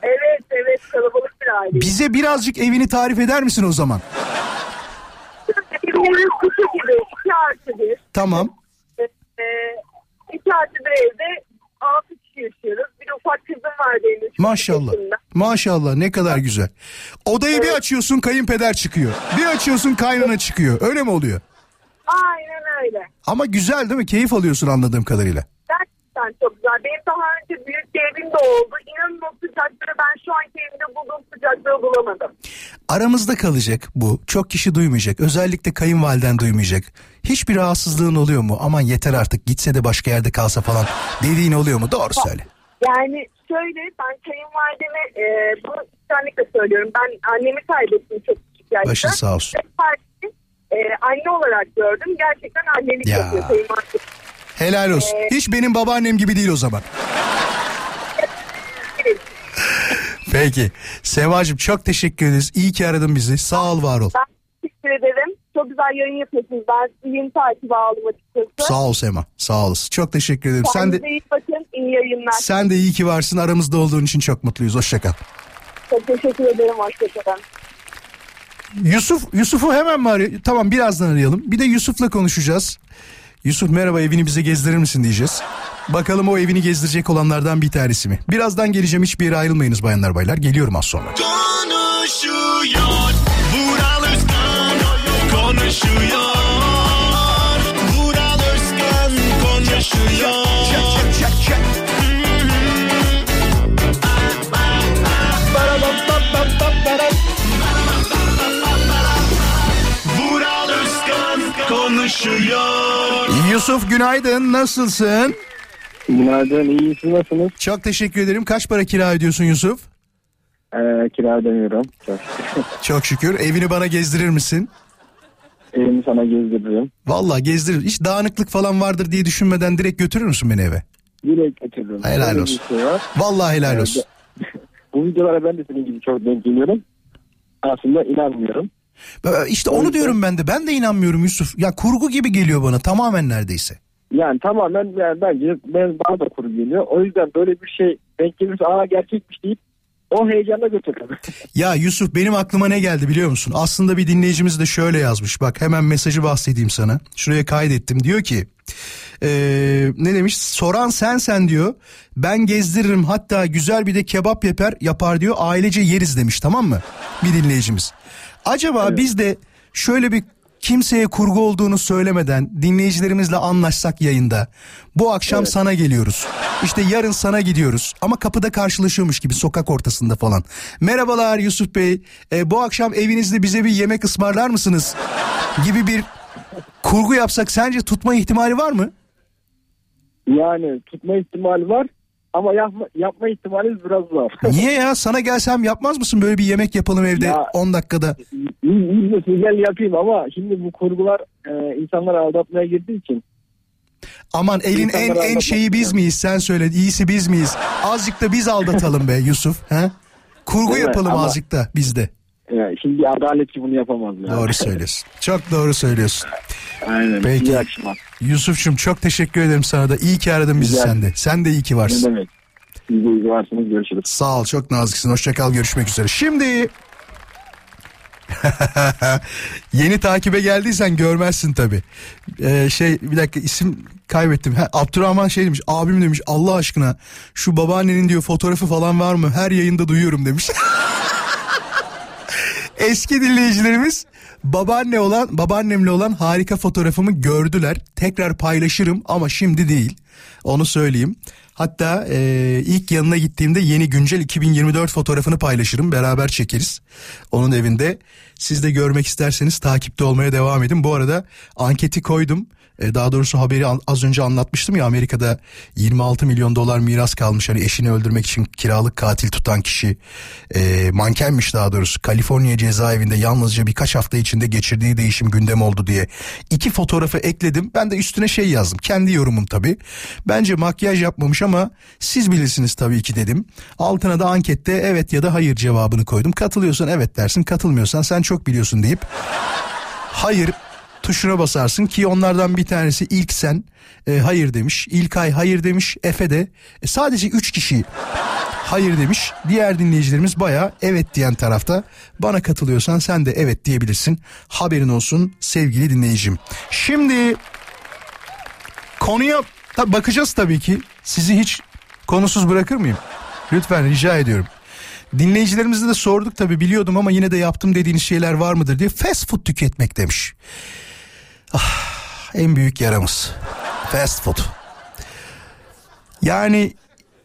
Evet evet kalabalık bir aile. Bize birazcık evini tarif eder misin o zaman? Evimiz kutu gibi. iki artı bir. Tamam. Ee, iki artı bir evde altı kişi yaşıyoruz. Bir ufak kızım var benim. Maşallah. yaşında. Maşallah ne kadar güzel. Odayı bir açıyorsun kayınpeder çıkıyor. Bir açıyorsun kaynana çıkıyor. Öyle mi oluyor? Aynen öyle. Ama güzel değil mi? Keyif alıyorsun anladığım kadarıyla. Gerçekten çok güzel. Benim daha önce büyük bir evim de oldu. İnanın o sıcaklığı ben şu anki evimde bulduğum sıcaklığı bulamadım. Aramızda kalacak bu. Çok kişi duymayacak. Özellikle kayınvaliden duymayacak. Hiçbir rahatsızlığın oluyor mu? Aman yeter artık gitse de başka yerde kalsa falan dediğin oluyor mu? Doğru söyle. Yani şöyle ben kayınvalideme e, bunu içtenlikle söylüyorum. Ben annemi kaybettim çok küçük yaşta. Başın sağ olsun. Ve e, anne olarak gördüm. Gerçekten annelik Ya. yapıyor kayınvalide. Helal olsun. Ee, Hiç benim babaannem gibi değil o zaman. Peki. Sevacığım çok teşekkür ederiz. İyi ki aradın bizi. Sağ ol var ol. Ben teşekkür ederim. Çok güzel yayın yapıyorsunuz. Ben sizi yeni takibe aldım açıkçası. Sağ ol Sema. Sağ olasın. Çok teşekkür ederim. Sen de Kendinize iyi bakın. İyi yayınlar. sen de iyi ki varsın. Aramızda olduğun için çok mutluyuz. Hoşça kal. Çok teşekkür ederim. Hoşçakalın. Yusuf Yusuf'u hemen mi arıyor? Tamam birazdan arayalım. Bir de Yusuf'la konuşacağız. Yusuf merhaba evini bize gezdirir misin diyeceğiz. Bakalım o evini gezdirecek olanlardan bir tanesi mi? Birazdan geleceğim hiçbir yere ayrılmayınız bayanlar baylar. Geliyorum az sonra. Konuşuyor Vural Özkan Konuşuyor konuşuyor Yusuf günaydın nasılsın? Günaydın iyi siz nasılsınız? Çok teşekkür ederim. Kaç para kira ödüyorsun Yusuf? Ee, kira ödemiyorum. Çok. [laughs] Çok şükür. Evini bana gezdirir misin? Evimi sana gezdiririm. Vallahi gezdirir. Hiç dağınıklık falan vardır diye düşünmeden direkt götürür müsün beni eve? Direkt getiririm. Helal Öyle olsun. şey var. Vallahi helal Ee, olsun. [laughs] Bu videolara ben de senin gibi çok denk geliyorum. Aslında inanmıyorum. İşte onu diyorum ben de. Ben de inanmıyorum Yusuf. Ya kurgu gibi geliyor bana tamamen neredeyse. Yani tamamen yani bence ben bana da kuru geliyor. O yüzden böyle bir şey denk gelirse aa gerçekmiş deyip o heyecanla götürürüm. [laughs] Ya Yusuf benim aklıma ne geldi biliyor musun? Aslında bir dinleyicimiz de şöyle yazmış. Bak hemen mesajı bahsedeyim sana. Şuraya kaydettim. Diyor ki eee, ne demiş? Soran sen sen diyor. Ben gezdiririm hatta güzel bir de kebap yapar yapar diyor. Ailece yeriz demiş tamam mı? Bir dinleyicimiz. Acaba biz de şöyle bir kimseye kurgu olduğunu söylemeden dinleyicilerimizle anlaşsak yayında. Bu akşam sana geliyoruz. İşte yarın sana gidiyoruz. Ama kapıda karşılaşıyormuş gibi sokak ortasında falan. Merhabalar Yusuf Bey. E, bu akşam evinizde bize bir yemek ısmarlar mısınız? Gibi bir kurgu yapsak sence tutma ihtimali var mı? Yani tutma ihtimali var ama yapma, yapma ihtimali biraz var. [laughs] Niye ya? Sana gelsem yapmaz mısın böyle bir yemek yapalım evde Ya- 10 dakikada? İyi gel yapayım ama şimdi bu kurgular e, insanları aldatmaya girdiği için Aman elin en en şeyi biz miyiz? Sen söyle. İyisi biz miyiz? Azıcık da biz aldatalım be Yusuf. He? Kurgu Evet, yapalım ama- azıcık da biz yani şimdi adaletçi bunu yapamaz. Yani. Doğru söylüyorsun. Çok doğru söylüyorsun. Aynen. Peki. İyi akşamlar. Yusuf'cum çok teşekkür ederim sana da. İyi ki aradın bizi sen de. Sen de iyi ki Ne varsın. demek? Siz de iyi varsınız. Görüşürüz. Sağ ol çok naziksin. Hoşça kal görüşmek üzere. Şimdi [laughs] yeni takibe geldiysen görmezsin tabi. şey bir dakika isim kaybettim. Ha, Abdurrahman şey demiş abim demiş Allah aşkına şu babaannenin diyor fotoğrafı falan var mı? Her yayında duyuyorum demiş. [laughs] Eski dinleyicilerimiz babaanne olan babaannemle olan harika fotoğrafımı gördüler. Tekrar paylaşırım ama şimdi değil. Onu söyleyeyim. Hatta e, ilk yanına gittiğimde yeni güncel 2024 fotoğrafını paylaşırım. Beraber çekeriz. Onun evinde. Siz de görmek isterseniz takipte olmaya devam edin. Bu arada anketi koydum. E, daha doğrusu haberi az önce anlatmıştım ya Amerika'da 26 milyon dolar miras kalmış. Hani eşini öldürmek için kiralık katil tutan kişi e, mankenmiş daha doğrusu. Kaliforniya cezaevinde yalnızca birkaç hafta içinde geçirdiği değişim gündem oldu diye. iki fotoğrafı ekledim. Ben de üstüne şey yazdım. Kendi yorumum tabii. Bence makyaj yapmamış ama siz bilirsiniz tabii ki dedim. Altına da ankette evet ya da hayır cevabını koydum. Katılıyorsan evet dersin. Katılmıyorsan sen çok biliyorsun deyip hayır tuşuna basarsın ki onlardan bir tanesi ilk sen e, hayır demiş. İlkay hayır demiş. Efe de e, sadece 3 kişi hayır demiş. Diğer dinleyicilerimiz baya evet diyen tarafta. Bana katılıyorsan sen de evet diyebilirsin. Haberin olsun sevgili dinleyicim. Şimdi konuya tabii bakacağız tabii ki. Sizi hiç konusuz bırakır mıyım? Lütfen rica ediyorum. Dinleyicilerimize de sorduk tabii biliyordum ama yine de yaptım dediğiniz şeyler var mıdır diye. Fast food tüketmek demiş. En büyük yaramız. Fast food. Yani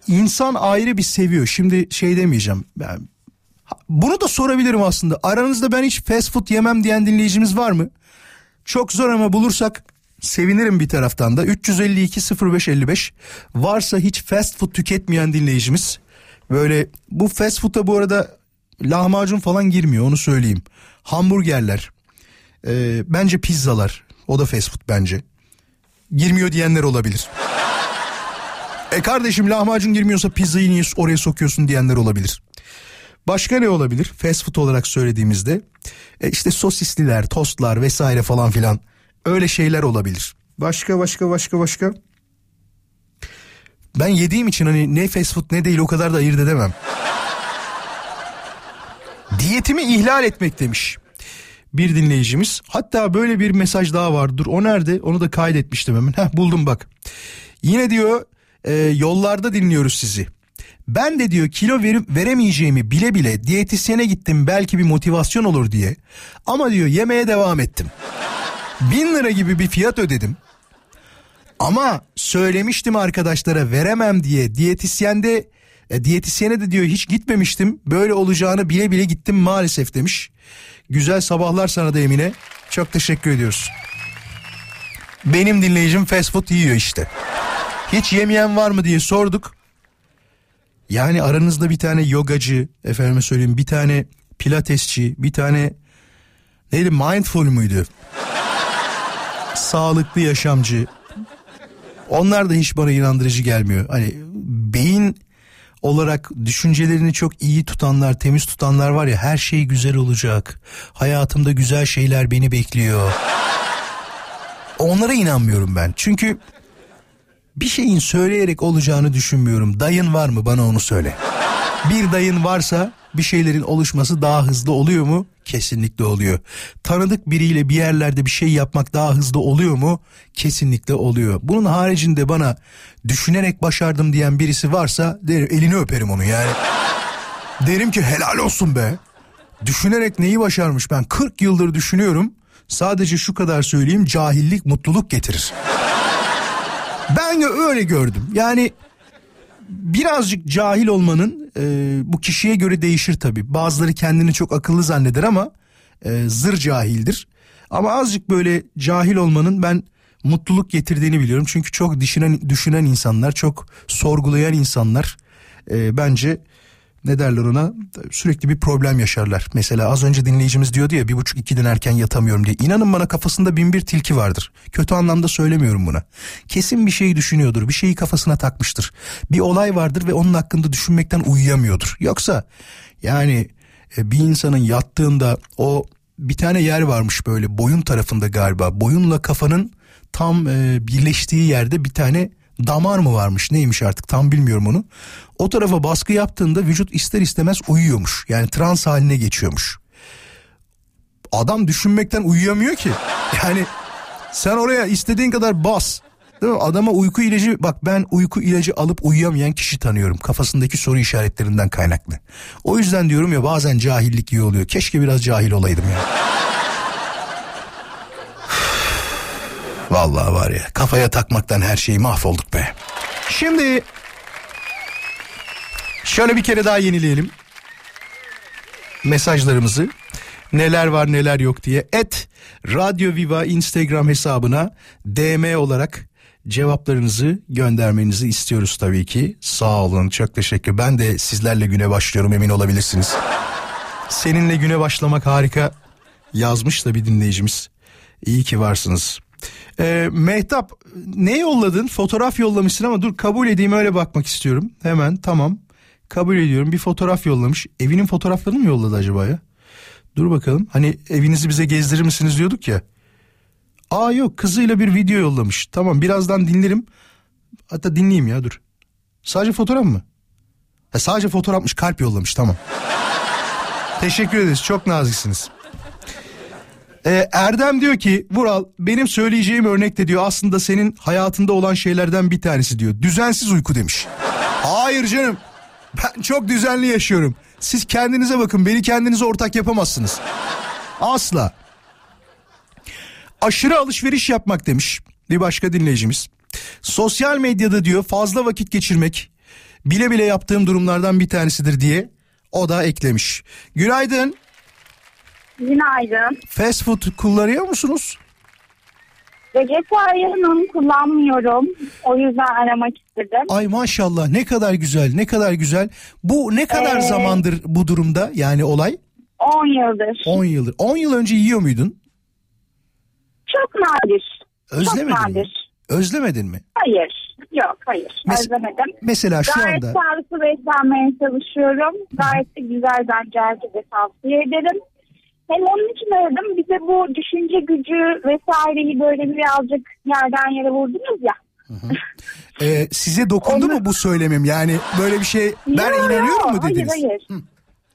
insan ayrı bir seviyor. Şimdi şey demeyeceğim. Ben, bunu da sorabilirim aslında. Aranızda ben hiç fast food yemem diyen dinleyicimiz var mı? Çok zor ama bulursak sevinirim bir taraftan da. 352 0555 varsa hiç fast food tüketmeyen dinleyicimiz. Böyle bu fast food'a bu arada lahmacun falan girmiyor onu söyleyeyim. Hamburgerler. e, bence pizzalar. O da fast food bence. Girmiyor diyenler olabilir. E kardeşim lahmacun girmiyorsa pizzayı niye oraya sokuyorsun diyenler olabilir. Başka ne olabilir? Fast food olarak söylediğimizde e işte sosisliler, tostlar vesaire falan filan öyle şeyler olabilir. Başka başka başka başka. Ben yediğim için hani ne fast food ne değil o kadar da ayırt edemem. Diyetimi ihlal etmek demiş bir dinleyicimiz. Hatta böyle bir mesaj daha var. Dur o nerede? Onu da kaydetmiştim hemen. Heh buldum bak. Yine diyor e, yollarda dinliyoruz sizi. Ben de diyor kilo verim, veremeyeceğimi bile bile diyetisyene gittim belki bir motivasyon olur diye. Ama diyor yemeye devam ettim. Bin lira gibi bir fiyat ödedim. Ama söylemiştim arkadaşlara veremem diye diyetisyende e, diyetisyene de diyor hiç gitmemiştim. Böyle olacağını bile bile gittim maalesef demiş. Güzel sabahlar sana da Emine. Çok teşekkür ediyoruz. Benim dinleyicim fast food yiyor işte. Hiç yemeyen var mı diye sorduk. Yani aranızda bir tane yogacı, efendime söyleyeyim bir tane pilatesçi, bir tane neydi mindful muydu? Sağlıklı yaşamcı. Onlar da hiç bana inandırıcı gelmiyor. Hani beyin olarak düşüncelerini çok iyi tutanlar, temiz tutanlar var ya her şey güzel olacak. Hayatımda güzel şeyler beni bekliyor. Onlara inanmıyorum ben. Çünkü bir şeyin söyleyerek olacağını düşünmüyorum. Dayın var mı bana onu söyle. Bir dayın varsa bir şeylerin oluşması daha hızlı oluyor mu? Kesinlikle oluyor. Tanıdık biriyle bir yerlerde bir şey yapmak daha hızlı oluyor mu? Kesinlikle oluyor. Bunun haricinde bana düşünerek başardım diyen birisi varsa derim elini öperim onu yani. [laughs] derim ki helal olsun be. Düşünerek neyi başarmış ben 40 yıldır düşünüyorum. Sadece şu kadar söyleyeyim cahillik mutluluk getirir. Ben gö- öyle gördüm. Yani birazcık cahil olmanın e, bu kişiye göre değişir tabii. Bazıları kendini çok akıllı zanneder ama e, zır cahildir. Ama azıcık böyle cahil olmanın ben mutluluk getirdiğini biliyorum. Çünkü çok düşünen, düşünen insanlar, çok sorgulayan insanlar e, bence ne derler ona sürekli bir problem yaşarlar. Mesela az önce dinleyicimiz diyordu ya bir buçuk ikiden erken yatamıyorum diye. İnanın bana kafasında bin bir tilki vardır. Kötü anlamda söylemiyorum buna. Kesin bir şeyi düşünüyordur. Bir şeyi kafasına takmıştır. Bir olay vardır ve onun hakkında düşünmekten uyuyamıyordur. Yoksa yani e, bir insanın yattığında o bir tane yer varmış böyle boyun tarafında galiba. Boyunla kafanın tam e, birleştiği yerde bir tane damar mı varmış neymiş artık tam bilmiyorum onu. O tarafa baskı yaptığında vücut ister istemez uyuyormuş. Yani trans haline geçiyormuş. Adam düşünmekten uyuyamıyor ki. Yani sen oraya istediğin kadar bas. Değil mi? Adama uyku ilacı bak ben uyku ilacı alıp uyuyamayan kişi tanıyorum. Kafasındaki soru işaretlerinden kaynaklı. O yüzden diyorum ya bazen cahillik iyi oluyor. Keşke biraz cahil olaydım ya. Vallahi var ya kafaya takmaktan her şeyi mahvolduk be. Şimdi şöyle bir kere daha yenileyelim mesajlarımızı. Neler var neler yok diye. Et Radyo Viva Instagram hesabına DM olarak cevaplarınızı göndermenizi istiyoruz tabii ki. Sağ olun çok teşekkür. Ben de sizlerle güne başlıyorum emin olabilirsiniz. Seninle güne başlamak harika yazmış da bir dinleyicimiz. İyi ki varsınız. Ee, Mehtap ne yolladın? Fotoğraf yollamışsın ama dur kabul edeyim öyle bakmak istiyorum. Hemen tamam kabul ediyorum bir fotoğraf yollamış. Evinin fotoğraflarını mı yolladı acaba ya? Dur bakalım hani evinizi bize gezdirir misiniz diyorduk ya. Aa yok kızıyla bir video yollamış. Tamam birazdan dinlerim. Hatta dinleyeyim ya dur. Sadece fotoğraf mı? Ha, sadece fotoğrafmış kalp yollamış tamam. [laughs] Teşekkür ederiz çok naziksiniz. Ee, Erdem diyor ki Vural benim söyleyeceğim örnek de diyor aslında senin hayatında olan şeylerden bir tanesi diyor. Düzensiz uyku demiş. Hayır canım ben çok düzenli yaşıyorum. Siz kendinize bakın beni kendinize ortak yapamazsınız. Asla. Aşırı alışveriş yapmak demiş bir başka dinleyicimiz. Sosyal medyada diyor fazla vakit geçirmek bile bile yaptığım durumlardan bir tanesidir diye o da eklemiş. Günaydın. Günaydın. Fast food kullanıyor musunuz? Vejetaryenim kullanmıyorum. O yüzden aramak istedim. Ay maşallah ne kadar güzel ne kadar güzel. Bu ne kadar Ee, zamandır bu durumda yani olay? 10 yıldır. 10 yıldır. 10 yıl önce yiyor muydun? Çok nadir. Özlemedin Çok mi? nadir. Özlemedin mi? Hayır. Yok hayır. Mes- Özlemedim. Mesela şu Gayet anda sağlıklı beslenmeye çalışıyorum. Gayet de güzel bence herkese tavsiye ederim. Hem onun için aradım. Bize bu düşünce gücü vesaireyi böyle birazcık yerden yere vurdunuz ya. e, size dokundu mu bu söylemim? Yani böyle bir şey ben Yo, yo, inanıyorum mu dediniz? Hayır hayır.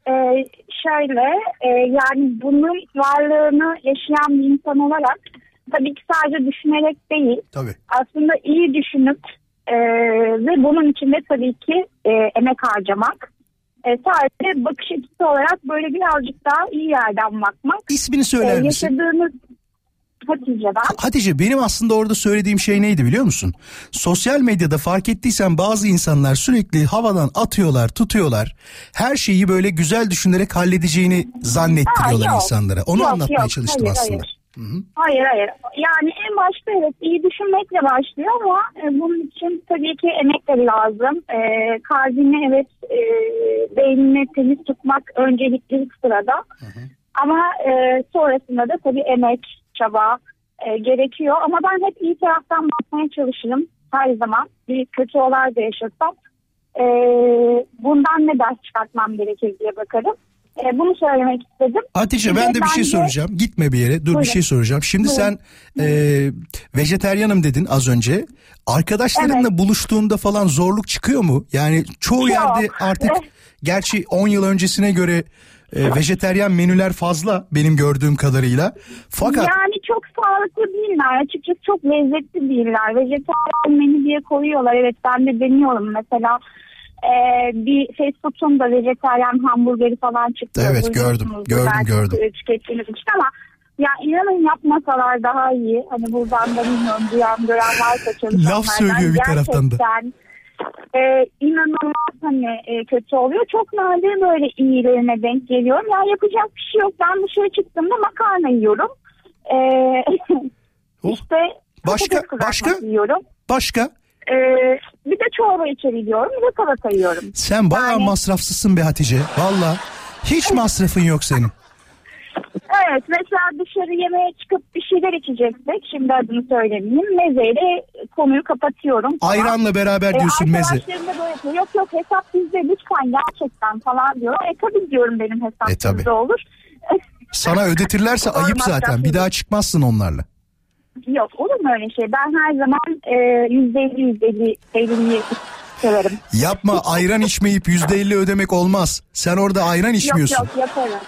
Ee, şöyle e, yani bunun varlığını yaşayan bir insan olarak tabii ki sadece düşünerek değil Tabii. aslında iyi düşünüp e, ve bunun içinde tabii ki e, emek harcamak. E, sadece bakış açısı olarak böyle birazcık daha iyi yerden bakmak. İsmini söyler E, misin? Yaşadığımız Hatice ben. Hatice benim aslında orada söylediğim şey neydi biliyor musun? Sosyal medyada fark ettiysen bazı insanlar sürekli havadan atıyorlar, tutuyorlar. Her şeyi böyle güzel düşünerek halledeceğini zannettiriyorlar Aa, yok. insanlara. Onu Yok, anlatmaya yok, çalıştım hayır, aslında. hayır. Hayır hayır. Yani en başta evet iyi düşünmekle başlıyor ama e, bunun için tabii ki emek de lazım. E, kalbini evet e, beynini temiz tutmak öncelikli ilk sırada. Ama e, sonrasında da tabii emek, çaba e, gerekiyor. Ama ben hep iyi taraftan bakmaya çalışırım her zaman. Bir kötü olay da yaşasam e, bundan ne ders çıkartmam gerekir diye bakarım. E, bunu söylemek istedim. Hatice ben de bir şey soracağım. Gitme bir yere. Dur Buyurun. bir şey soracağım. Şimdi Buyurun. sen e, vejeteryanım dedin az önce. Arkadaşlarınla buluştuğunda falan zorluk çıkıyor mu? Yani çoğu Yok. yerde artık [laughs] gerçi 10 yıl öncesine göre e, vejeteryan menüler fazla benim gördüğüm kadarıyla. Fakat Yani çok sağlıklı değiller. Açıkçası çok lezzetli değiller. Vejetaryen menü diye koyuyorlar. Evet ben de deniyorum. Mesela e, bir fast food'un da vejetaryen hamburgeri falan çıktı. Evet, gördüm. Gördüm, belki, gördüm. e, Tükettiğiniz için ama ya inanın yapmasalar daha iyi. Hani buradan da bilmiyorum duyan gören varsa çalışanlardan. Laf söylüyor bir taraftan da. E, inanılmaz hani e, kötü oluyor. Çok nadir böyle iyilerine denk geliyorum. Ya yapacak bir şey yok. Ben dışarı çıktığımda makarna yiyorum. E, [laughs] işte Başka- başka? yiyorum. başka E, bir de çorba içebiliyorum. Bir de salata yiyorum. sen bayağı Yani- masrafsızsın be Hatice. Valla hiç masrafın yok senin. Evet mesela dışarı yemeğe çıkıp bir şeyler içeceksek şimdi adını söylemeyeyim mezeyle konuyu kapatıyorum. falan. Ayranla beraber E, diyorsun meze. Arkadaşlarım da böyle. Yok yok hesap bizde lütfen gerçekten falan diyor. E tabii diyorum benim hesap E, tabii. olur. Sana ödetirlerse [laughs] ayıp zaten. Bir daha çıkmazsın onlarla. Yok olur mu öyle şey? Ben her zaman e, yüzde elli yüzde elli elliyi severim. Yapma ayran içmeyip yüzde elli ödemek olmaz. Sen orada ayran içmiyorsun. Yok yok yaparım.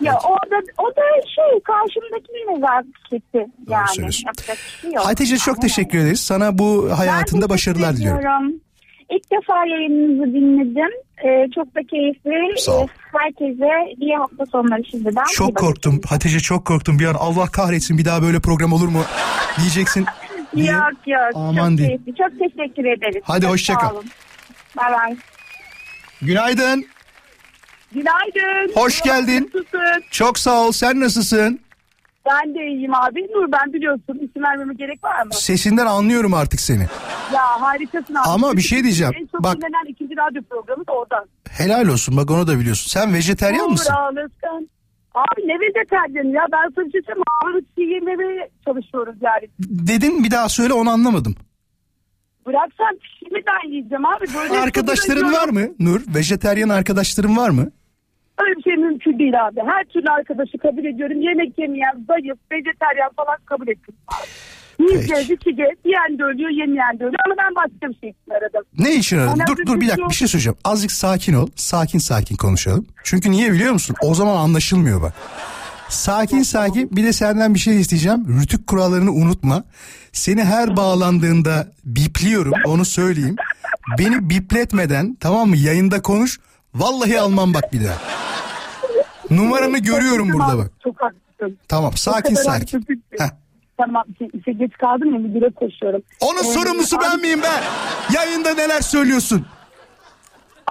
Ya o da, o da şey karşımdakinin nezaketi yani. Yapacak şey yok. Hatice çok teşekkür ederiz. Sana bu hayatında başarılar diliyorum. İlk defa yayınınızı dinledim. Ee, çok da keyifli. Sağ ol. Ee, Herkese iyi hafta sonları şimdiden. Çok korktum. Hatice çok korktum. Bir an Allah kahretsin bir daha böyle program olur mu diyeceksin. diye. Yok yok. Aman çok diye. keyifli. Çok teşekkür ederiz. Hadi hoşça kal. Bay bay. Günaydın. Günaydın. Hoş geldin. Nasılsın? Çok sağ ol. Sen nasılsın? Ben de iyiyim abi. Nur ben biliyorsun. İsim vermeme gerek var mı? Sesinden anlıyorum artık seni. Ya harikasın abi. Ama bir şey diyeceğim. En çok Bak- dinlenen ikinci radyo programı da oradan. Helal olsun bak onu da biliyorsun. Sen vejeteryan mısın? Uğur Ağlaskan. Abi ne vejeteryanı ya ben sana bir şey söyleyeyim. Ağırlık şey yememeye çalışıyoruz yani. Dedin bir daha söyle onu anlamadım. Bıraksan pişimi ben yiyeceğim abi. Böyle Arkadaşların var mı Nur? Vejeteryan arkadaşların var mı? Öyle bir şey mümkün değil abi. Her türlü arkadaşı kabul ediyorum. Yemek yemeyen, zayıf, vejeteryan falan kabul ettim. Yiyeceğiz, içeceğiz. Yiyen de ölüyor, yemeyen de ölüyor. Ama ben başka bir şey için aradım. Ne için aradın? Dur dur bir dakika bir şey söyleyeceğim. Azıcık sakin ol. Sakin sakin konuşalım. Çünkü niye biliyor musun? O zaman anlaşılmıyor bak. Sakin sakin bir de senden bir şey isteyeceğim. Rütük kurallarını unutma. Seni her bağlandığında bipliyorum onu söyleyeyim. Beni bipletmeden tamam mı yayında konuş. Vallahi almam bak bir daha. Numaranı görüyorum burada bak. Çok haklısın. Tamam sakin sakin. Heh. Tamam işe, işe geç kaldım ya müdüre koşuyorum. Onun Ee, sorumlusu ben abi- miyim ben? Yayında neler söylüyorsun?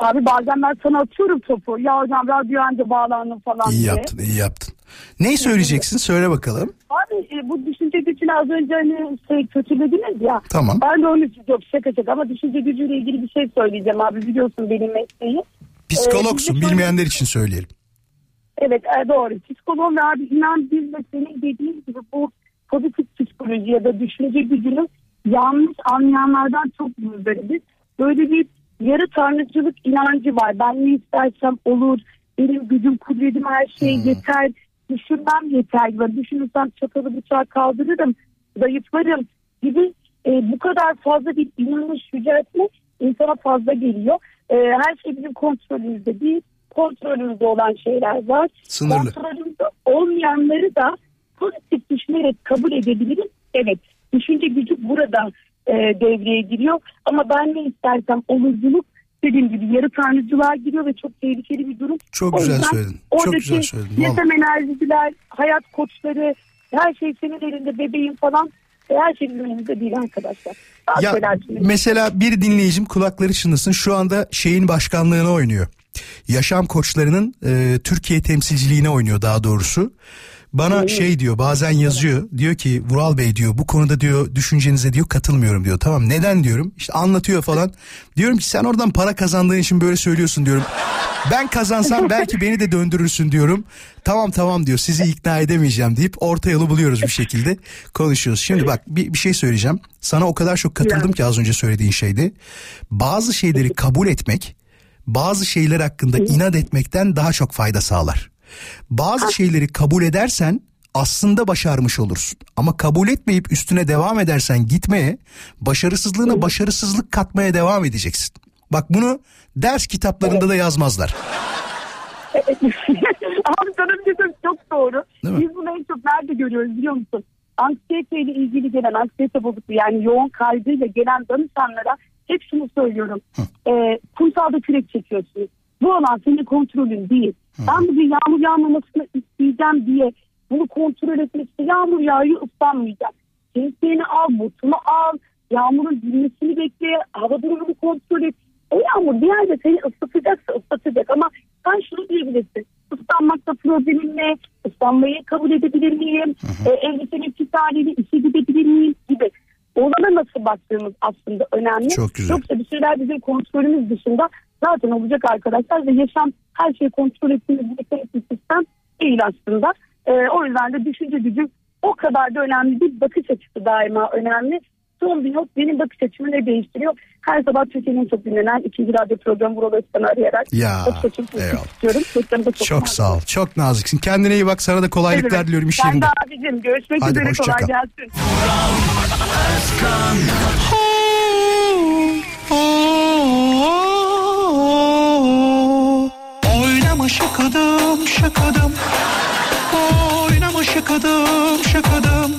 Abi bazen ben sana atıyorum topu. Ya hocam radyo önce bağlandım falan İyi diye. yaptın iyi yaptın. Neyi söyleyeceksin söyle bakalım. Abi e, bu düşünce gücünü az önce hani şey kötülediniz ya. Tamam. Ben de onu yok şaka şaka ama düşünce gücüyle ilgili bir şey söyleyeceğim abi biliyorsun benim mesleği. Psikologsun Ee, bilmeyenler için söyleyelim. Evet e, doğru. Psikolog ve abi inan biz de senin dediğin gibi bu pozitif psikoloji ya da düşünce gücünü yanlış anlayanlardan çok muzdaribiz. Böyle bir yarı tanrıcılık inancı var. Ben ne istersem olur. Benim gücüm, kudretim her şey yeter. Düşünmem yeter. Ben düşünürsem çatalı bıçağı kaldırırım. Zayıflarım gibi e, bu kadar fazla bir inanış yüceltme insana fazla geliyor. E, her şey bizim kontrolümüzde değil. Kontrolümüzde olan şeyler var. Sınırlı. Kontrolümüzde olmayanları da pozitif düşünerek kabul edebiliriz. Evet. Düşünce gücü burada e, devreye giriyor. Ama ben ne istersem olurculuk dediğim gibi yarı tanrıcılığa giriyor ve çok tehlikeli bir durum. Çok O güzel söyledin. Çok güzel söyledin. Yaşam enerjiciler, hayat koçları, her şey senin elinde bebeğin falan. E, Her şey bizim elimizde değil arkadaşlar. Daha Ya söylersiniz. mesela bir dinleyicim kulakları çınlasın şu anda şeyin başkanlığını oynuyor. Yaşam koçlarının e, Türkiye temsilciliğine oynuyor daha doğrusu. Bana şey diyor bazen yazıyor diyor ki Vural Bey diyor bu konuda diyor düşüncenize diyor katılmıyorum diyor. Tamam neden diyorum işte anlatıyor falan. Diyorum ki sen oradan para kazandığın için böyle söylüyorsun diyorum. Ben kazansam belki beni de döndürürsün diyorum. Tamam tamam diyor sizi ikna edemeyeceğim deyip orta yolu buluyoruz bir şekilde konuşuyoruz. Şimdi bak bir, bir şey söyleyeceğim. Sana o kadar çok katıldım ki az önce söylediğin şeyde. Bazı şeyleri kabul etmek bazı şeyler hakkında inat etmekten daha çok fayda sağlar. Bazı şeyleri kabul edersen aslında başarmış olursun. Ama kabul etmeyip üstüne devam edersen gitmeye, başarısızlığına başarısızlık katmaya devam edeceksin. Bak bunu ders kitaplarında da yazmazlar. [laughs] Abi sana bir şey söyleyeyim, çok doğru. Biz bunu en çok nerede görüyoruz biliyor musun? Anksiyeteyle ilgili gelen anksiyete bozukluğu yani yoğun kaygıyla gelen danışanlara hep şunu söylüyorum. Ee, kumsalda kürek çekiyorsunuz. Bu olan senin kontrolün değil. Ben bugün yağmur yağmamasını isteyeceğim diye bunu kontrol etmek için yağmur yağıyor ıslanmayacak. Cinsiyeni al, botunu al, yağmurun dinmesini bekle, hava durumunu kontrol et. O yağmur bir yerde seni ıslatacaksa ıslatacak ama sen şunu diyebilirsin. Islanmakta problemin ne? Islanmayı kabul edebilir miyim? E, elbisenin pis halini işe gidebilir miyim? Gibi. Olana nasıl baktığımız aslında önemli. Çok güzel. Yoksa bir şeyler bizim kontrolümüz dışında zaten olacak arkadaşlar ve yaşam her şeyi kontrol ettiğimiz bir sistem değil aslında. E, o yüzden de düşünce gücü o kadar da önemli bir bakış açısı daima önemli. Son bir not benim bakış açımı ne değiştiriyor? Her sabah Türkiye'nin çok dinlenen ikinci radyo programı Vural Özkan'ı arayarak Ya, açımı eyvallah. istiyorum. Çok, Çok sağ ol. Çok naziksin. Kendine iyi bak. Sana da kolaylıklar Evet. diliyorum iş Sen yerinde. de abicim görüşmek Hadi, üzere hoşça kolay kal. gelsin. Oynama şakadım şakadım Oynama şakadım şakadım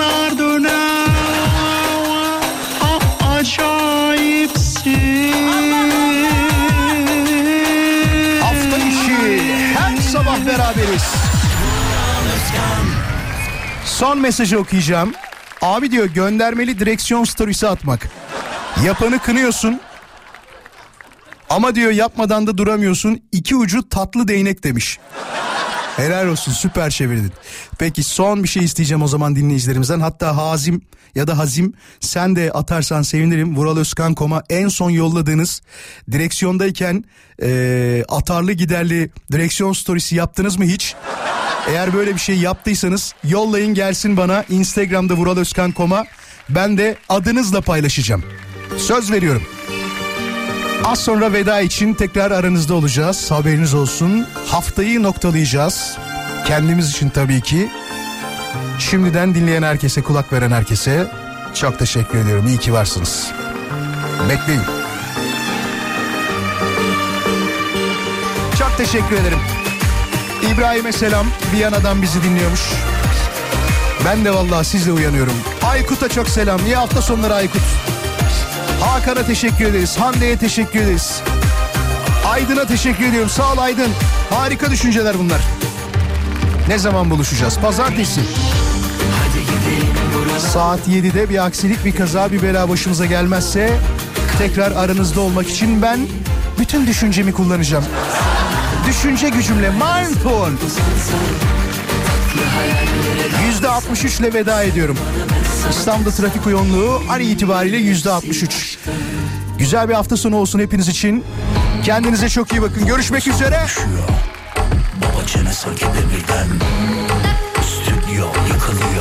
yanar döner. Ah, ah, Hafta içi her sabah beraberiz. Son mesajı okuyacağım. Abi diyor göndermeli direksiyon storiesi atmak. Yapanı kınıyorsun. Ama diyor yapmadan da duramıyorsun. İki ucu tatlı değnek demiş. Helal olsun süper çevirdin. Peki son bir şey isteyeceğim o zaman dinleyicilerimizden. Hatta Hazim ya da Hazim sen de atarsan sevinirim. Vural Özkan Kom'a en son yolladığınız direksiyondayken eee, atarlı giderli direksiyon storiesi yaptınız mı hiç? Eğer böyle bir şey yaptıysanız yollayın gelsin bana Instagram'da Vural Özkan Kom'a. Ben de adınızla paylaşacağım. Söz veriyorum. Az sonra veda için tekrar aranızda olacağız. Haberiniz olsun. Haftayı noktalayacağız. Kendimiz için tabii ki. Şimdiden dinleyen herkese, kulak veren herkese çok teşekkür ediyorum. İyi ki varsınız. Bekleyin. Çok teşekkür ederim. İbrahim'e selam. Viyana'dan bizi dinliyormuş. Ben de vallahi sizle uyanıyorum. Aykut'a çok selam. İyi hafta sonları Aykut. Hakan'a teşekkür ederiz. Hande'ye teşekkür ederiz. Aydın'a teşekkür ediyorum. Sağ ol Aydın. Harika düşünceler bunlar. Ne zaman buluşacağız? Pazartesi. Saat 7'de bir aksilik, bir kaza, bir bela başımıza gelmezse tekrar aranızda olmak için ben bütün düşüncemi kullanacağım. Düşünce gücümle mindful. Yüzde 63 ile veda ediyorum. İstanbul'da trafik yoğunluğu an itibariyle yüzde 63. Güzel bir hafta sonu olsun hepiniz için. Kendinize çok iyi bakın. Görüşmek üzere. Baba çene sanki demirden Stüdyo yıkılıyor